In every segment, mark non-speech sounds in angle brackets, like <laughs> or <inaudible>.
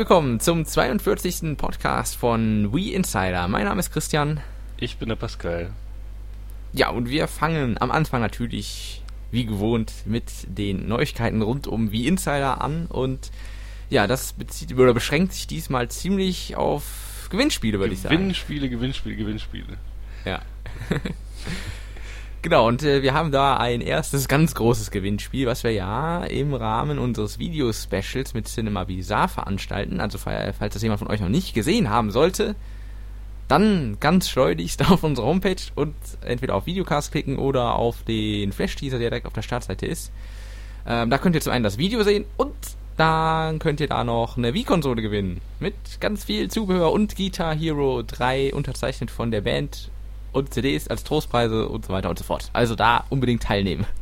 Willkommen zum 42. Podcast von We Insider. Mein Name ist Christian. Ich bin der Pascal. Ja, und wir fangen am Anfang natürlich wie gewohnt mit den Neuigkeiten rund um We Insider an und ja, das bezieht oder beschränkt sich diesmal ziemlich auf Gewinnspiele, würde ich sagen. Gewinnspiele, Gewinnspiele, Gewinnspiele. Ja. <laughs> Genau, und äh, wir haben da ein erstes ganz großes Gewinnspiel, was wir ja im Rahmen unseres Video-Specials mit Cinema Bizarre veranstalten. Also falls das jemand von euch noch nicht gesehen haben sollte, dann ganz schleunigst <laughs> auf unsere Homepage und entweder auf Videocast klicken oder auf den Flash-Teaser, der direkt auf der Startseite ist. Ähm, da könnt ihr zum einen das Video sehen und dann könnt ihr da noch eine Wii-Konsole gewinnen. Mit ganz viel Zubehör und Guitar Hero 3 unterzeichnet von der Band und CDs als Trostpreise und so weiter und so fort. Also da unbedingt teilnehmen. <laughs>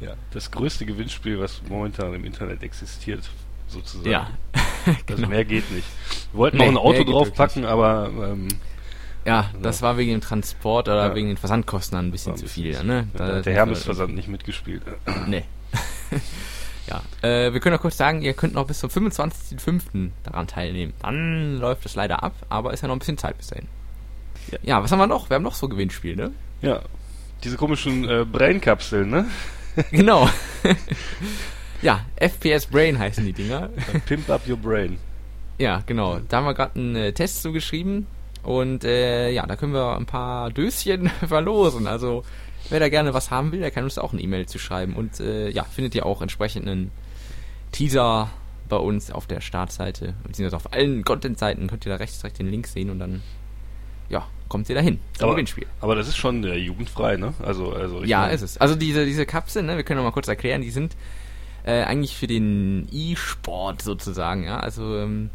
Ja, das größte Gewinnspiel, was momentan im Internet existiert, sozusagen. Ja, <laughs> genau. Also mehr geht nicht. Wir wollten nee, noch ein Auto draufpacken, aber ähm, ja, das war wegen dem Transport oder ja. wegen den Versandkosten ein bisschen zu viel. Ne? Da hat der Hermes-Versand nicht mitgespielt. Nee. <laughs> ja, äh, wir können noch kurz sagen, ihr könnt noch bis zum 25.05. daran teilnehmen. Dann läuft es leider ab, aber ist ja noch ein bisschen Zeit bis dahin. Ja. ja, was haben wir noch? Wir haben noch so Gewinnspiel, ne? Ja, diese komischen äh, Brain-Kapseln, ne? <laughs> genau. <laughs> ja, FPS Brain heißen die Dinger. Pimp up your brain. Ja, genau. Da haben wir gerade einen äh, Test zugeschrieben und äh, ja, da können wir ein paar Döschen <laughs> verlosen. Also wer da gerne was haben will, der kann uns auch eine E-Mail zu schreiben. Und äh, ja, findet ihr auch entsprechend einen Teaser bei uns auf der Startseite, beziehungsweise auf allen Content-Seiten könnt ihr da rechts direkt den Link sehen und dann ja, kommt ihr dahin zum aber, Gewinnspiel. Aber das ist schon äh, jugendfrei, ne? Also, also ja, ist es. Also diese, diese Kapseln, ne, wir können noch mal kurz erklären, die sind äh, eigentlich für den E-Sport sozusagen, ja. Also ähm,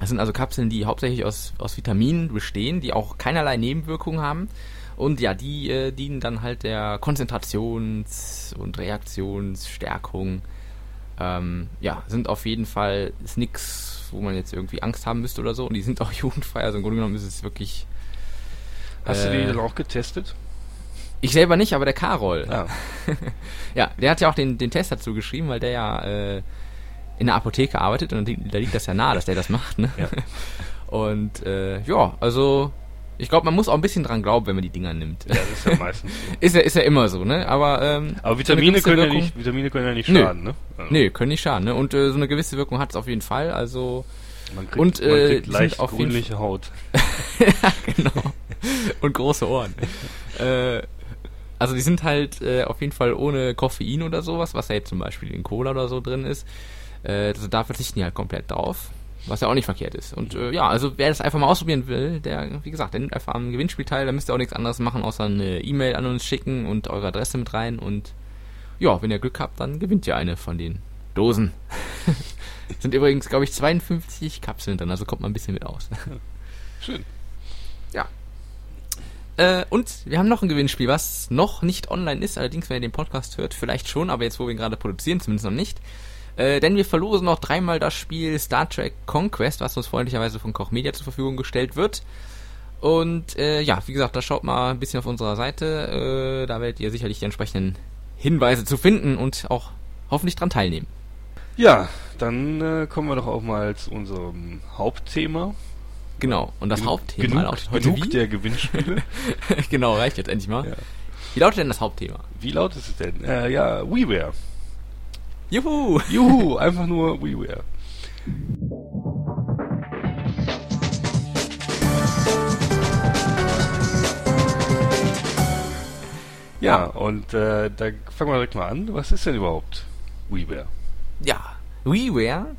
das sind also Kapseln, die hauptsächlich aus, aus Vitaminen bestehen, die auch keinerlei Nebenwirkungen haben. Und ja, die äh, dienen dann halt der Konzentrations- und Reaktionsstärkung. Ähm, ja, sind auf jeden Fall, ist nix, wo man jetzt irgendwie Angst haben müsste oder so. Und die sind auch <laughs> jugendfrei. Also im Grunde genommen ist es wirklich Hast äh, du die dann auch getestet? Ich selber nicht, aber der Karol. Ja, <laughs> ja der hat ja auch den, den Test dazu geschrieben, weil der ja äh, in der Apotheke arbeitet und da liegt das ja nahe, dass der das macht. Ne? Ja. <laughs> Und äh, ja, also ich glaube, man muss auch ein bisschen dran glauben, wenn man die Dinger nimmt. Ja, das ist ja meistens so. <laughs> ist, ja, ist ja immer so, ne? Aber, ähm, Aber Vitamine, können Wirkung, ja nicht, Vitamine können ja nicht schaden, nö. ne? Also. Nee, können nicht schaden, ne? Und äh, so eine gewisse Wirkung hat es auf jeden Fall. Also man kriegt, und, äh, man kriegt leicht grünliche Haut. ja, genau. <laughs> Und große Ohren. <laughs> äh, also die sind halt äh, auf jeden Fall ohne Koffein oder sowas, was ja jetzt zum Beispiel in Cola oder so drin ist. Äh, also da verzichten die halt komplett drauf. Was ja auch nicht verkehrt ist. Und äh, ja, also wer das einfach mal ausprobieren will, der, wie gesagt, der nimmt einfach am Gewinnspiel teil, da müsst ihr auch nichts anderes machen, außer eine E-Mail an uns schicken und eure Adresse mit rein und ja, wenn ihr Glück habt, dann gewinnt ihr eine von den Dosen. <laughs> Sind übrigens, glaube ich, 52 Kapseln drin, also kommt man ein bisschen mit aus. Schön. Äh, und wir haben noch ein Gewinnspiel, was noch nicht online ist, allerdings, wenn ihr den Podcast hört, vielleicht schon, aber jetzt, wo wir ihn gerade produzieren, zumindest noch nicht. Äh, denn wir verlosen noch dreimal das Spiel Star Trek Conquest, was uns freundlicherweise von Koch Media zur Verfügung gestellt wird. Und äh, ja, wie gesagt, da schaut mal ein bisschen auf unserer Seite. Äh, da werdet ihr sicherlich die entsprechenden Hinweise zu finden und auch hoffentlich dran teilnehmen. Ja, dann äh, kommen wir doch auch mal zu unserem Hauptthema. Genau, und das genug, Hauptthema genug, lautet heute genug wie? der Gewinnspiele. <laughs> genau, reicht jetzt endlich mal. Ja. Wie lautet denn das Hauptthema? Wie lautet es denn? Äh, ja, WeWare. Juhu! Juhu, <laughs> einfach nur WeWare. Ja, und äh, da fangen wir direkt mal an. Was ist denn überhaupt WeWare? ja, WiiWare,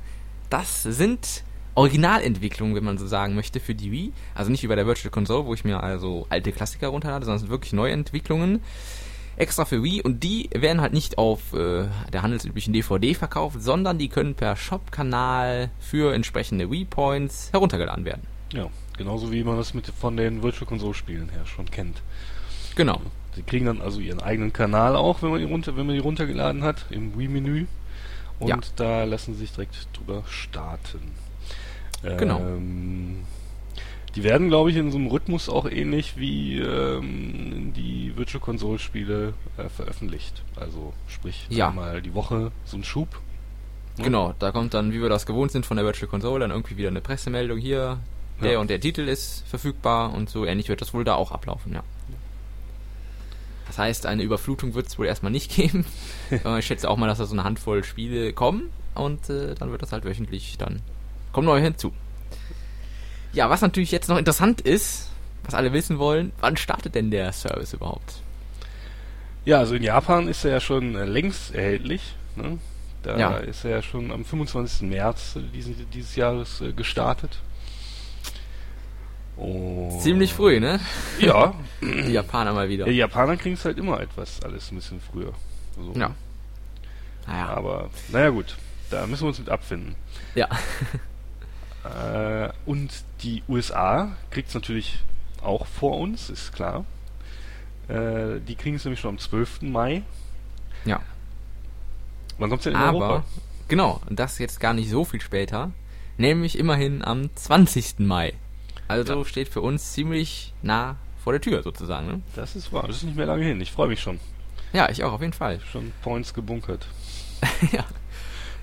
das sind Originalentwicklungen, wenn man so sagen möchte, für die Wii. Also nicht wie bei der Virtual Console, wo ich mir also alte Klassiker runterlade, sondern es sind wirklich Neuentwicklungen extra für Wii und die werden halt nicht auf äh, der handelsüblichen DVD verkauft, sondern die können per Shop-Kanal für entsprechende Wii-Points heruntergeladen werden. Ja, genauso wie man das mit von den Virtual Console Spielen her schon kennt. Genau. Sie kriegen dann also ihren eigenen Kanal auch, wenn man die runter, wenn man die runtergeladen hat im Wii-Menü. Und ja. da lassen sie sich direkt drüber starten. Genau. Ähm, die werden, glaube ich, in so einem Rhythmus auch ähnlich wie ähm, die Virtual Console Spiele äh, veröffentlicht. Also sprich ja. einmal die Woche so ein Schub. Ne? Genau, da kommt dann, wie wir das gewohnt sind von der Virtual Console, dann irgendwie wieder eine Pressemeldung hier, der ja. und der Titel ist verfügbar und so ähnlich wird das wohl da auch ablaufen, ja. Das heißt, eine Überflutung wird es wohl erstmal nicht <laughs> geben. ich schätze auch mal, dass da so eine Handvoll Spiele kommen und äh, dann wird das halt wöchentlich dann kommen neue hinzu. Ja, was natürlich jetzt noch interessant ist, was alle wissen wollen, wann startet denn der Service überhaupt? Ja, also in Japan ist er ja schon äh, längst erhältlich. Ne? Da ja. ist er ja schon am 25. März diesen, dieses Jahres äh, gestartet. Und Ziemlich früh, ne? Ja. <laughs> Die Japaner mal wieder. Die Japaner kriegen es halt immer etwas alles ein bisschen früher. So. Ja. Naja. Aber, naja gut, da müssen wir uns mit abfinden. Ja. <laughs> Äh, und die USA kriegt es natürlich auch vor uns, ist klar. Äh, die kriegen es nämlich schon am 12. Mai. Ja. Wann kommt es denn in Aber, Europa? Genau, das jetzt gar nicht so viel später. Nämlich immerhin am 20. Mai. Also ja. steht für uns ziemlich nah vor der Tür sozusagen. Ne? Das ist wahr, das ist nicht mehr lange hin. Ich freue mich schon. Ja, ich auch, auf jeden Fall. Schon Points gebunkert. <laughs> ja.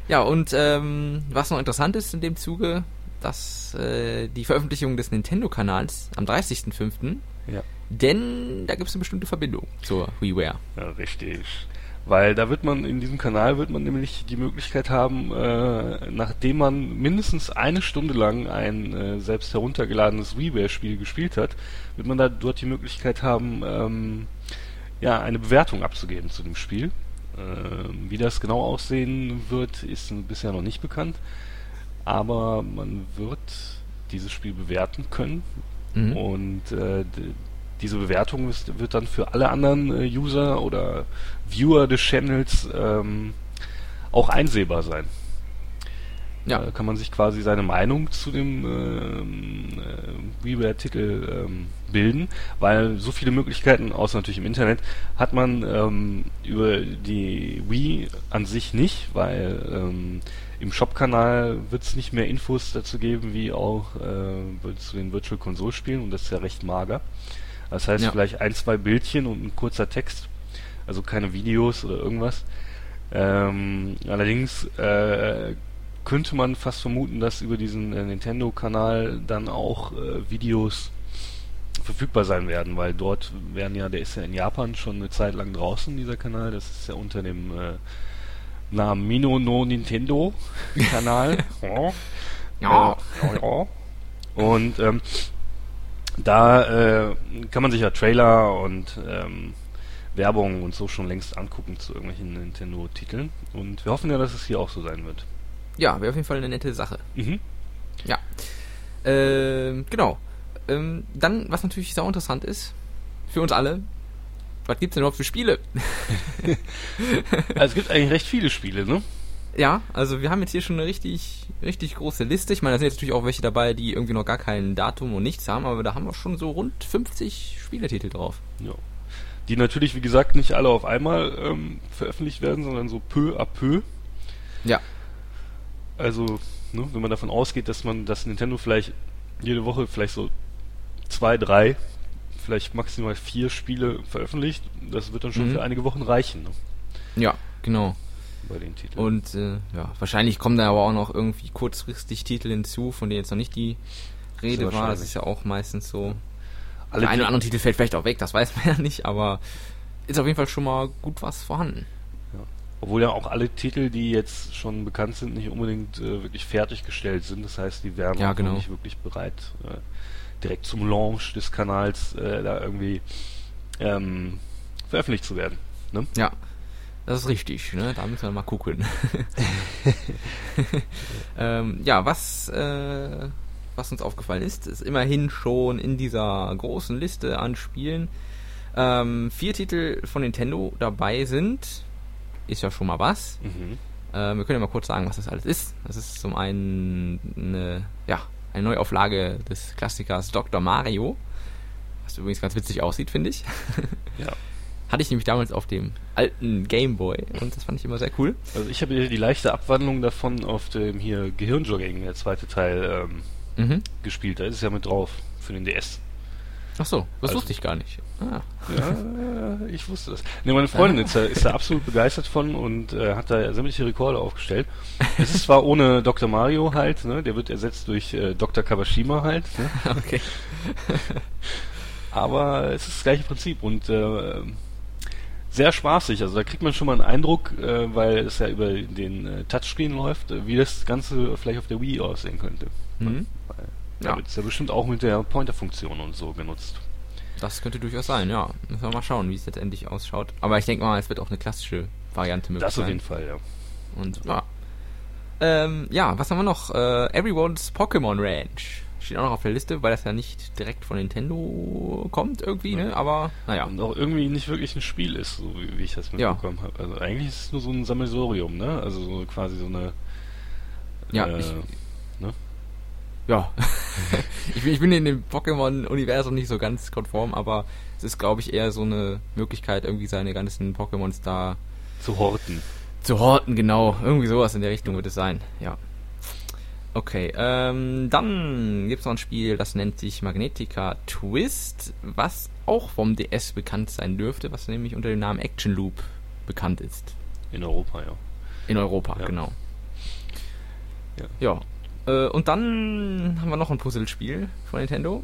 Ja, und ähm, was noch interessant ist in dem Zuge, dass äh, die Veröffentlichung des Nintendo-Kanals am 30.05. Ja. Denn da gibt es eine bestimmte Verbindung zur WiiWare. Ja, richtig. Weil da wird man, in diesem Kanal wird man nämlich die Möglichkeit haben, äh, nachdem man mindestens eine Stunde lang ein äh, selbst heruntergeladenes WiiWare-Spiel gespielt hat, wird man da dort die Möglichkeit haben, ähm, ja, eine Bewertung abzugeben zu dem Spiel. Äh, wie das genau aussehen wird, ist bisher noch nicht bekannt. Aber man wird dieses Spiel bewerten können. Mhm. Und äh, diese Bewertung ist, wird dann für alle anderen äh, User oder Viewer des Channels ähm, auch einsehbar sein. Ja. Da kann man sich quasi seine Meinung zu dem ähm, äh, WiiWare-Titel ähm, bilden, weil so viele Möglichkeiten, außer natürlich im Internet, hat man ähm, über die Wii an sich nicht, weil ähm, im Shop-Kanal wird es nicht mehr Infos dazu geben, wie auch äh, zu den Virtual Console-Spielen und das ist ja recht mager. Das heißt ja. vielleicht ein, zwei Bildchen und ein kurzer Text, also keine Videos oder irgendwas. Ähm, allerdings äh, könnte man fast vermuten, dass über diesen äh, Nintendo-Kanal dann auch äh, Videos verfügbar sein werden, weil dort werden ja, der ist ja in Japan schon eine Zeit lang draußen, dieser Kanal, das ist ja unter dem äh, Namen Mino no Nintendo Kanal. <laughs> ja. ja. ja. Und ähm, da äh, kann man sich ja Trailer und ähm, Werbung und so schon längst angucken zu irgendwelchen Nintendo-Titeln. Und wir hoffen ja, dass es hier auch so sein wird. Ja, wäre auf jeden Fall eine nette Sache. Mhm. Ja. Ähm, genau. Ähm, dann, was natürlich sehr interessant ist, für uns alle, was gibt's denn überhaupt für Spiele? <laughs> also, es gibt eigentlich recht viele Spiele, ne? Ja, also wir haben jetzt hier schon eine richtig, richtig große Liste. Ich meine, da sind jetzt natürlich auch welche dabei, die irgendwie noch gar kein Datum und nichts haben, aber da haben wir schon so rund 50 Spieletitel drauf. Ja. Die natürlich, wie gesagt, nicht alle auf einmal ähm, veröffentlicht werden, sondern so peu à peu. Ja. Also, ne, wenn man davon ausgeht, dass man das Nintendo vielleicht jede Woche vielleicht so zwei, drei, vielleicht maximal vier Spiele veröffentlicht, das wird dann schon mhm. für einige Wochen reichen. Ne? Ja, genau bei den Titeln. Und äh, ja, wahrscheinlich kommen da aber auch noch irgendwie kurzfristig Titel hinzu, von denen jetzt noch nicht die Rede war. Das ist ja auch meistens so. Alle Der eine oder andere Titel fällt vielleicht auch weg, das weiß <laughs> man ja nicht, aber ist auf jeden Fall schon mal gut was vorhanden. Ja. Obwohl ja auch alle Titel, die jetzt schon bekannt sind, nicht unbedingt äh, wirklich fertiggestellt sind. Das heißt, die wären ja, genau. nicht wirklich bereit, äh, direkt zum Launch des Kanals äh, da irgendwie ähm, veröffentlicht zu werden. Ne? Ja, das ist richtig, ne? Da müssen wir mal gucken. <laughs> ähm, ja, was, äh, was uns aufgefallen ist, ist immerhin schon in dieser großen Liste an Spielen ähm, vier Titel von Nintendo dabei sind. Ist ja schon mal was. Mhm. Äh, wir können ja mal kurz sagen, was das alles ist. Das ist zum einen eine, ja, eine Neuauflage des Klassikers Dr. Mario. Was übrigens ganz witzig aussieht, finde ich. <laughs> ja. Hatte ich nämlich damals auf dem alten Gameboy und das fand ich immer sehr cool. Also ich habe hier die leichte Abwandlung davon auf dem hier Gehirnjogging, der zweite Teil, ähm, mhm. gespielt. Da ist es ja mit drauf für den DS. Ach so, das also, wusste ich gar nicht. Ah. Ja, ich wusste das. Ne, meine Freundin ist da, ist da absolut begeistert von und äh, hat da sämtliche Rekorde aufgestellt. Es ist zwar ohne Dr. Mario halt, ne, der wird ersetzt durch äh, Dr. Kawashima halt. Ne? <laughs> Okay. Aber es ist das gleiche Prinzip und äh, sehr spaßig. Also da kriegt man schon mal einen Eindruck, äh, weil es ja über den äh, Touchscreen läuft, äh, wie das Ganze vielleicht auf der Wii aussehen könnte. Mhm. Weil, ja. Da wird es ja bestimmt auch mit der Pointer-Funktion und so genutzt. Das könnte durchaus sein, ja. Müssen wir mal schauen, wie es letztendlich ausschaut. Aber ich denke mal, es wird auch eine klassische Variante möglich Das auf jeden Fall, ja. Und ja. Ähm, ja, was haben wir noch? Äh, Everyone's Pokémon Ranch. Steht auch noch auf der Liste, weil das ja nicht direkt von Nintendo kommt irgendwie, ne? Aber naja. Und auch irgendwie nicht wirklich ein Spiel ist, so wie, wie ich das mitbekommen ja. habe. Also eigentlich ist es nur so ein Sammelsorium, ne? Also so quasi so eine. Ja, äh, ich, ne? Ja. <laughs> ich, bin, ich bin in dem Pokémon-Universum nicht so ganz konform, aber es ist, glaube ich, eher so eine Möglichkeit, irgendwie seine ganzen Pokémons da zu horten. Zu horten, genau. Irgendwie sowas in der Richtung wird es sein, ja. Okay, ähm, dann gibt es noch ein Spiel, das nennt sich Magnetica Twist, was auch vom DS bekannt sein dürfte, was nämlich unter dem Namen Action Loop bekannt ist. In Europa, ja. In Europa, ja. genau. Ja. ja. Äh, und dann haben wir noch ein Puzzlespiel von Nintendo.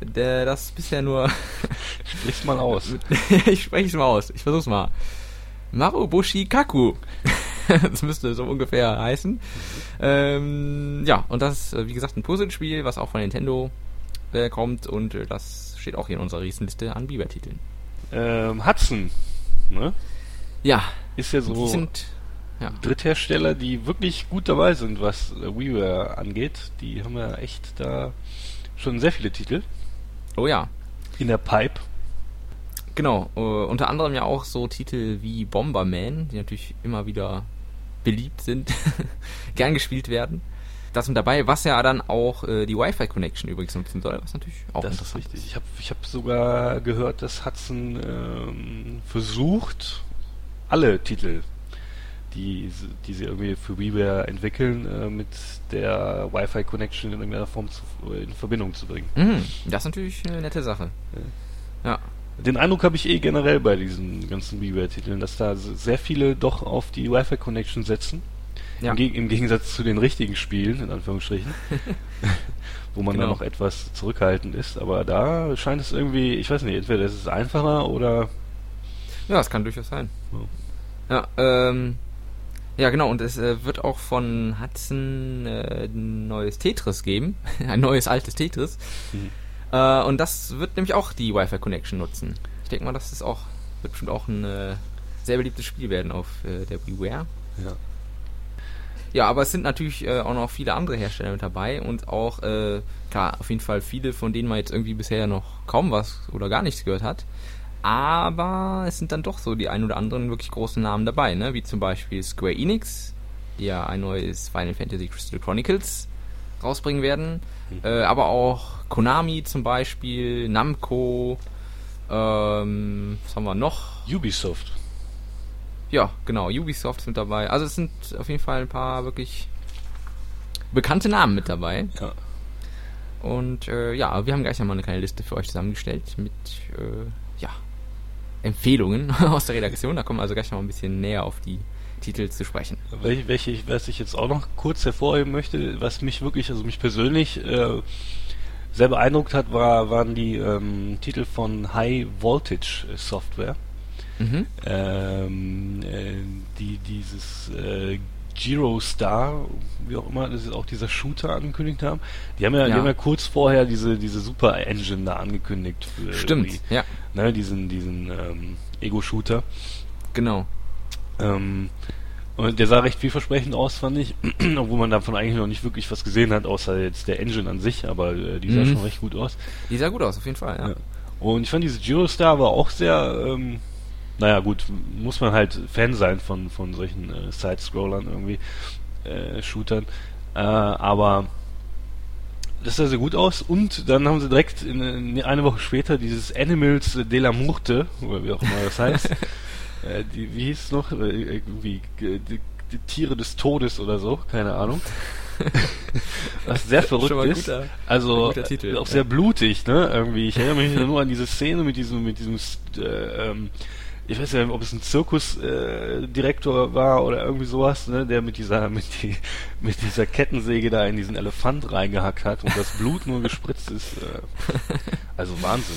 Der das bisher nur. <laughs> Sprich's mal aus. <laughs> ich spreche es mal aus. Ich versuch's mal. Maruboshi Kaku. <laughs> das müsste so ungefähr heißen. Ähm, ja, und das ist, äh, wie gesagt, ein Puzzlespiel, was auch von Nintendo äh, kommt und äh, das steht auch hier in unserer Riesenliste an Biber-Titeln. Ähm, Hudson, ne? Ja. Ist ja so. Die sind ja. Dritthersteller, die wirklich gut dabei sind, was äh, WiiWare angeht. Die haben ja echt da schon sehr viele Titel. Oh ja. In der Pipe. Genau, uh, unter anderem ja auch so Titel wie Bomberman, die natürlich immer wieder beliebt sind, <laughs> gern gespielt werden. Das sind dabei, was ja dann auch äh, die Wi-Fi-Connection übrigens nutzen soll, was natürlich auch das interessant ist. Richtig. Ich habe ich hab sogar gehört, dass Hudson ähm, versucht, alle Titel die, die sie irgendwie für WiiWare entwickeln, äh, mit der Wi-Fi-Connection in irgendeiner Form zu, in Verbindung zu bringen. Mhm, das ist natürlich eine nette Sache. Ja. ja. Den Eindruck habe ich eh generell bei diesen ganzen WiiWare-Titeln, dass da sehr viele doch auf die Wi-Fi-Connection setzen. Ja. Im, Im, Gegensatz zu den richtigen Spielen, in Anführungsstrichen. <laughs> wo man genau. dann noch etwas zurückhaltend ist. Aber da scheint es irgendwie, ich weiß nicht, entweder ist es einfacher oder. Ja, es kann durchaus sein. Ja, ja ähm, ja, genau, und es äh, wird auch von Hudson äh, ein neues Tetris geben. <laughs> ein neues altes Tetris. Mhm. Äh, und das wird nämlich auch die Wi-Fi Connection nutzen. Ich denke mal, das ist auch, wird bestimmt auch ein äh, sehr beliebtes Spiel werden auf äh, der WiiWare. Ja. Ja, aber es sind natürlich äh, auch noch viele andere Hersteller mit dabei und auch, klar, auf jeden Fall viele, von denen man jetzt irgendwie bisher noch kaum was oder gar nichts gehört hat aber es sind dann doch so die ein oder anderen wirklich großen Namen dabei, ne? wie zum Beispiel Square Enix, die ja ein neues Final Fantasy Crystal Chronicles rausbringen werden, mhm. äh, aber auch Konami zum Beispiel, Namco, ähm, was haben wir noch? Ubisoft. Ja, genau, Ubisoft mit dabei. Also es sind auf jeden Fall ein paar wirklich bekannte Namen mit dabei. Ja. Und äh, ja, wir haben gleich nochmal eine kleine Liste für euch zusammengestellt mit äh, Empfehlungen <laughs> aus der Redaktion. Da kommen wir also gleich noch ein bisschen näher auf die Titel zu sprechen. Welche, welche was ich jetzt auch noch kurz hervorheben möchte, was mich wirklich, also mich persönlich äh, sehr beeindruckt hat, war, waren die ähm, Titel von High Voltage Software. Mhm. Ähm, äh, die dieses äh, Giro Star, wie auch immer, das ist auch dieser Shooter angekündigt haben. Die haben ja, ja. Die haben ja kurz vorher diese, diese Super Engine da angekündigt. Für Stimmt, ja. Ne, diesen, diesen ähm, Ego-Shooter. Genau. Ähm, und der sah recht vielversprechend aus, fand ich, <clears throat> obwohl man davon eigentlich noch nicht wirklich was gesehen hat, außer jetzt der Engine an sich, aber äh, die sah mhm. schon recht gut aus. Die sah gut aus, auf jeden Fall, ja. ja. Und ich fand diese Giro Star war auch sehr, ähm, naja gut, muss man halt Fan sein von, von solchen äh, Side-Scrollern irgendwie, äh, Shootern. Äh, aber das sah sehr gut aus und dann haben sie direkt in, in eine Woche später dieses Animals de la Murte, oder wie auch immer das heißt, <laughs> äh, die, wie hieß es noch, äh, irgendwie die, die Tiere des Todes oder so, keine Ahnung. <laughs> Was sehr verrückt mal ist. guter- also guter Titel, auch ja. sehr blutig, ne? Irgendwie. Ich erinnere mich nur an diese Szene mit diesem, mit diesem, äh, ähm, ich weiß ja, ob es ein Zirkusdirektor äh, war oder irgendwie sowas, ne, der mit dieser, mit die, mit dieser Kettensäge da in diesen Elefant reingehackt hat und das Blut nur gespritzt ist. Äh, <laughs> also Wahnsinn.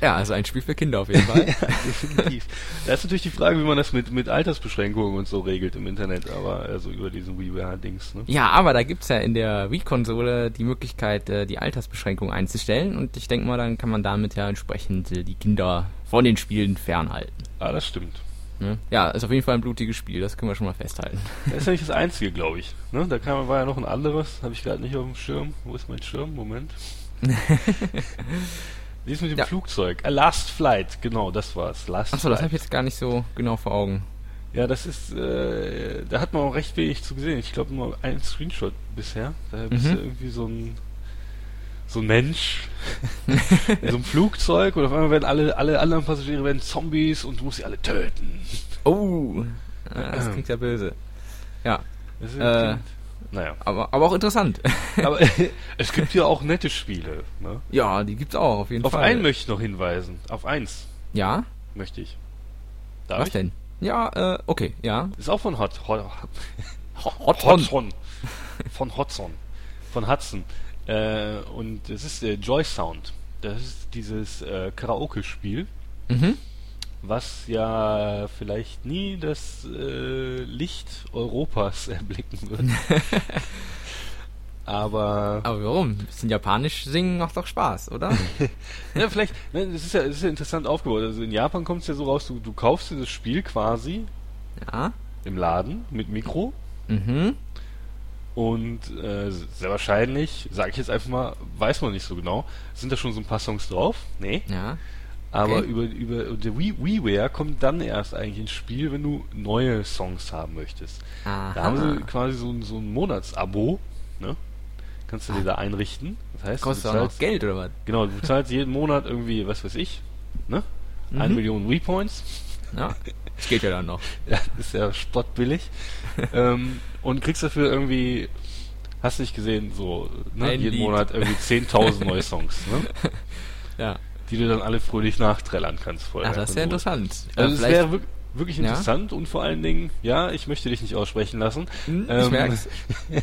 Ja, also ein Spiel für Kinder auf jeden Fall. <laughs> ja, definitiv. Da ist natürlich die Frage, wie man das mit, mit Altersbeschränkungen und so regelt im Internet, aber also über diesen WiiWare-Dings, ne? Ja, aber da gibt's ja in der Wii-Konsole die Möglichkeit, äh, die Altersbeschränkung einzustellen und ich denke mal, dann kann man damit ja entsprechend äh, die Kinder von den Spielen fernhalten. Ah, das stimmt. Ne? Ja, ist auf jeden Fall ein blutiges Spiel, das können wir schon mal festhalten. <laughs> Das ist ja nicht das einzige, glaube ich. Ne? Da kam, war ja noch ein anderes, habe ich gerade nicht auf dem Schirm. Wo ist mein Schirm? Moment. <laughs> Wie ist mit dem Ja. Flugzeug? A Last Flight, genau, das war's. Last Achso, das habe ich jetzt gar nicht so genau vor Augen. Ja, das ist, äh, da hat man auch recht wenig zu gesehen. Ich glaube nur ein Screenshot bisher. Da bist Mhm. du irgendwie so ein so ein Mensch <laughs> in so einem Flugzeug und auf einmal werden alle, alle anderen Passagiere werden Zombies und du musst sie alle töten. Oh, das klingt ja böse. Ja, Das Äh. Naja. aber, aber auch interessant. <laughs> Aber <laughs> es gibt ja auch nette Spiele. Ne? ja, die gibt's auch auf jeden Auf Fall. einen möchte ich noch hinweisen. Auf eins Ja, möchte ich. Darf was ich? denn? Ja, äh, okay, ja. Ist auch von Hot, Hot, Hot Hudson. Von Hudson. Von Hudson. Äh, und es ist äh, Joy Sound. Das ist dieses äh, Karaoke-Spiel, Mhm. Was ja vielleicht nie das äh, Licht Europas <laughs> erblicken wird. <laughs> Aber Aber warum? Bisschen Japanisch singen macht doch Spaß, oder? <laughs> ja, vielleicht, ne, das ist ja, das ist ja interessant aufgebaut. Also in Japan kommt es ja so raus, du, du kaufst dir das Spiel quasi ja. im Laden mit Mikro Mhm. und äh, sehr wahrscheinlich, sage ich jetzt einfach mal, weiß man nicht so genau, sind da schon so ein paar Songs drauf? Nee. Ja. Aber Okay. über, über der Wii, WiiWare kommt dann erst eigentlich ins Spiel, wenn du neue Songs haben möchtest. Aha. Da haben sie quasi so ein, so ein Monatsabo, ne? Kannst du dir da einrichten. Das heißt, Kostet du auch noch bezahlst, Geld, oder was? genau, du bezahlst jeden Monat irgendwie, was weiß ich, ne? Eine Mhm. Million Wii Points. Ja. Das geht ja dann noch. <laughs> Ja, ist ja spottbillig. ähm, und kriegst dafür irgendwie, hast du nicht gesehen, so ne, jeden. Monat irgendwie 10.000 neue <laughs> Songs, ne? Ja. Die du dann alle fröhlich nachträllern kannst. Vorher, Ach, das ist ja interessant. Äh, Also es wäre wirk- wirklich Ja? interessant und vor allen Dingen, ja, ich möchte dich nicht aussprechen lassen. Hm, ich ähm, merk's. Ähm, <laughs>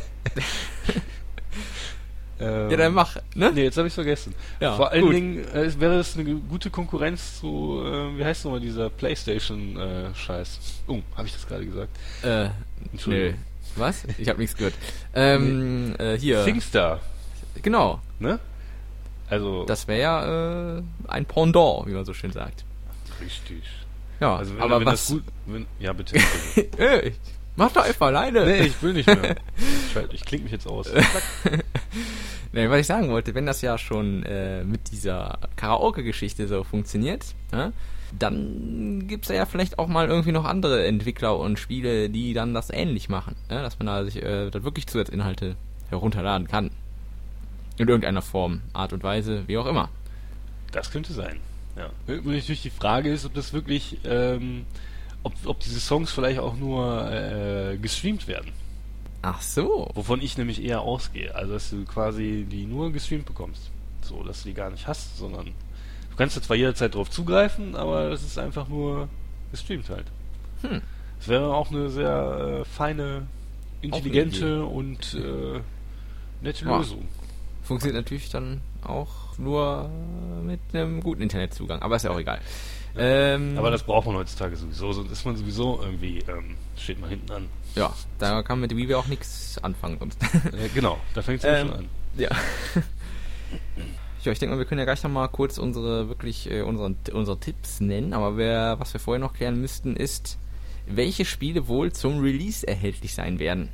Ja, dann mach, ne? Nee, jetzt habe ich vergessen. Ja, Vor allen gut. Dingen äh, es wäre das eine gute Konkurrenz zu, äh, wie heißt nochmal dieser Playstation-Scheiß? oh, habe ich das gerade gesagt? Äh, nö. Entschuldigung. Was? Ich habe nichts gehört. <laughs> Ähm, äh, hier. Thingstar, Genau. ne? Also, Das wäre ja äh, ein Pendant, wie man so schön sagt. richtig. Ja, Also wenn, aber wenn was? das gut, wenn, ja bitte. bitte. <laughs> Ey, mach doch einfach alleine. nee, ich will nicht mehr. <laughs> Schalt, ich klinge mich jetzt aus. <laughs> Nee, was ich sagen wollte, wenn das ja schon äh, mit dieser Karaoke-Geschichte so funktioniert, ja, dann gibt's ja vielleicht auch mal irgendwie noch andere Entwickler und Spiele, die dann das ähnlich machen. Ja, dass man da sich äh, dann wirklich Zusatzinhalte herunterladen kann. In irgendeiner Form, Art und Weise, wie auch immer. Das könnte sein. Ja. Und natürlich die Frage ist, ob das wirklich, ähm, ob, ob diese Songs vielleicht auch nur äh, gestreamt werden. Ach so. Wovon ich nämlich eher ausgehe. Also, dass du quasi die nur gestreamt bekommst. So, dass du die gar nicht hast, sondern du kannst da zwar jederzeit drauf zugreifen, aber das ist einfach nur gestreamt halt. Hm. Das wäre auch eine sehr äh, feine, intelligente und äh, nette Ja. Funktioniert natürlich dann auch nur mit einem guten Internetzugang, aber ist ja auch egal. Ähm, Aber das braucht man heutzutage sowieso, sonst ist man sowieso irgendwie, ähm, steht man hinten an. ja, da kann man mit Wii auch nichts anfangen sonst. Äh, genau, da fängt es ja Ähm, schon an. Ja. <laughs> Ja, ich denke mal, wir können ja gleich noch mal kurz unsere wirklich äh, unsere, unsere Tipps nennen, aber wer, was wir vorher noch klären müssten, ist, welche Spiele wohl zum Release erhältlich sein werden.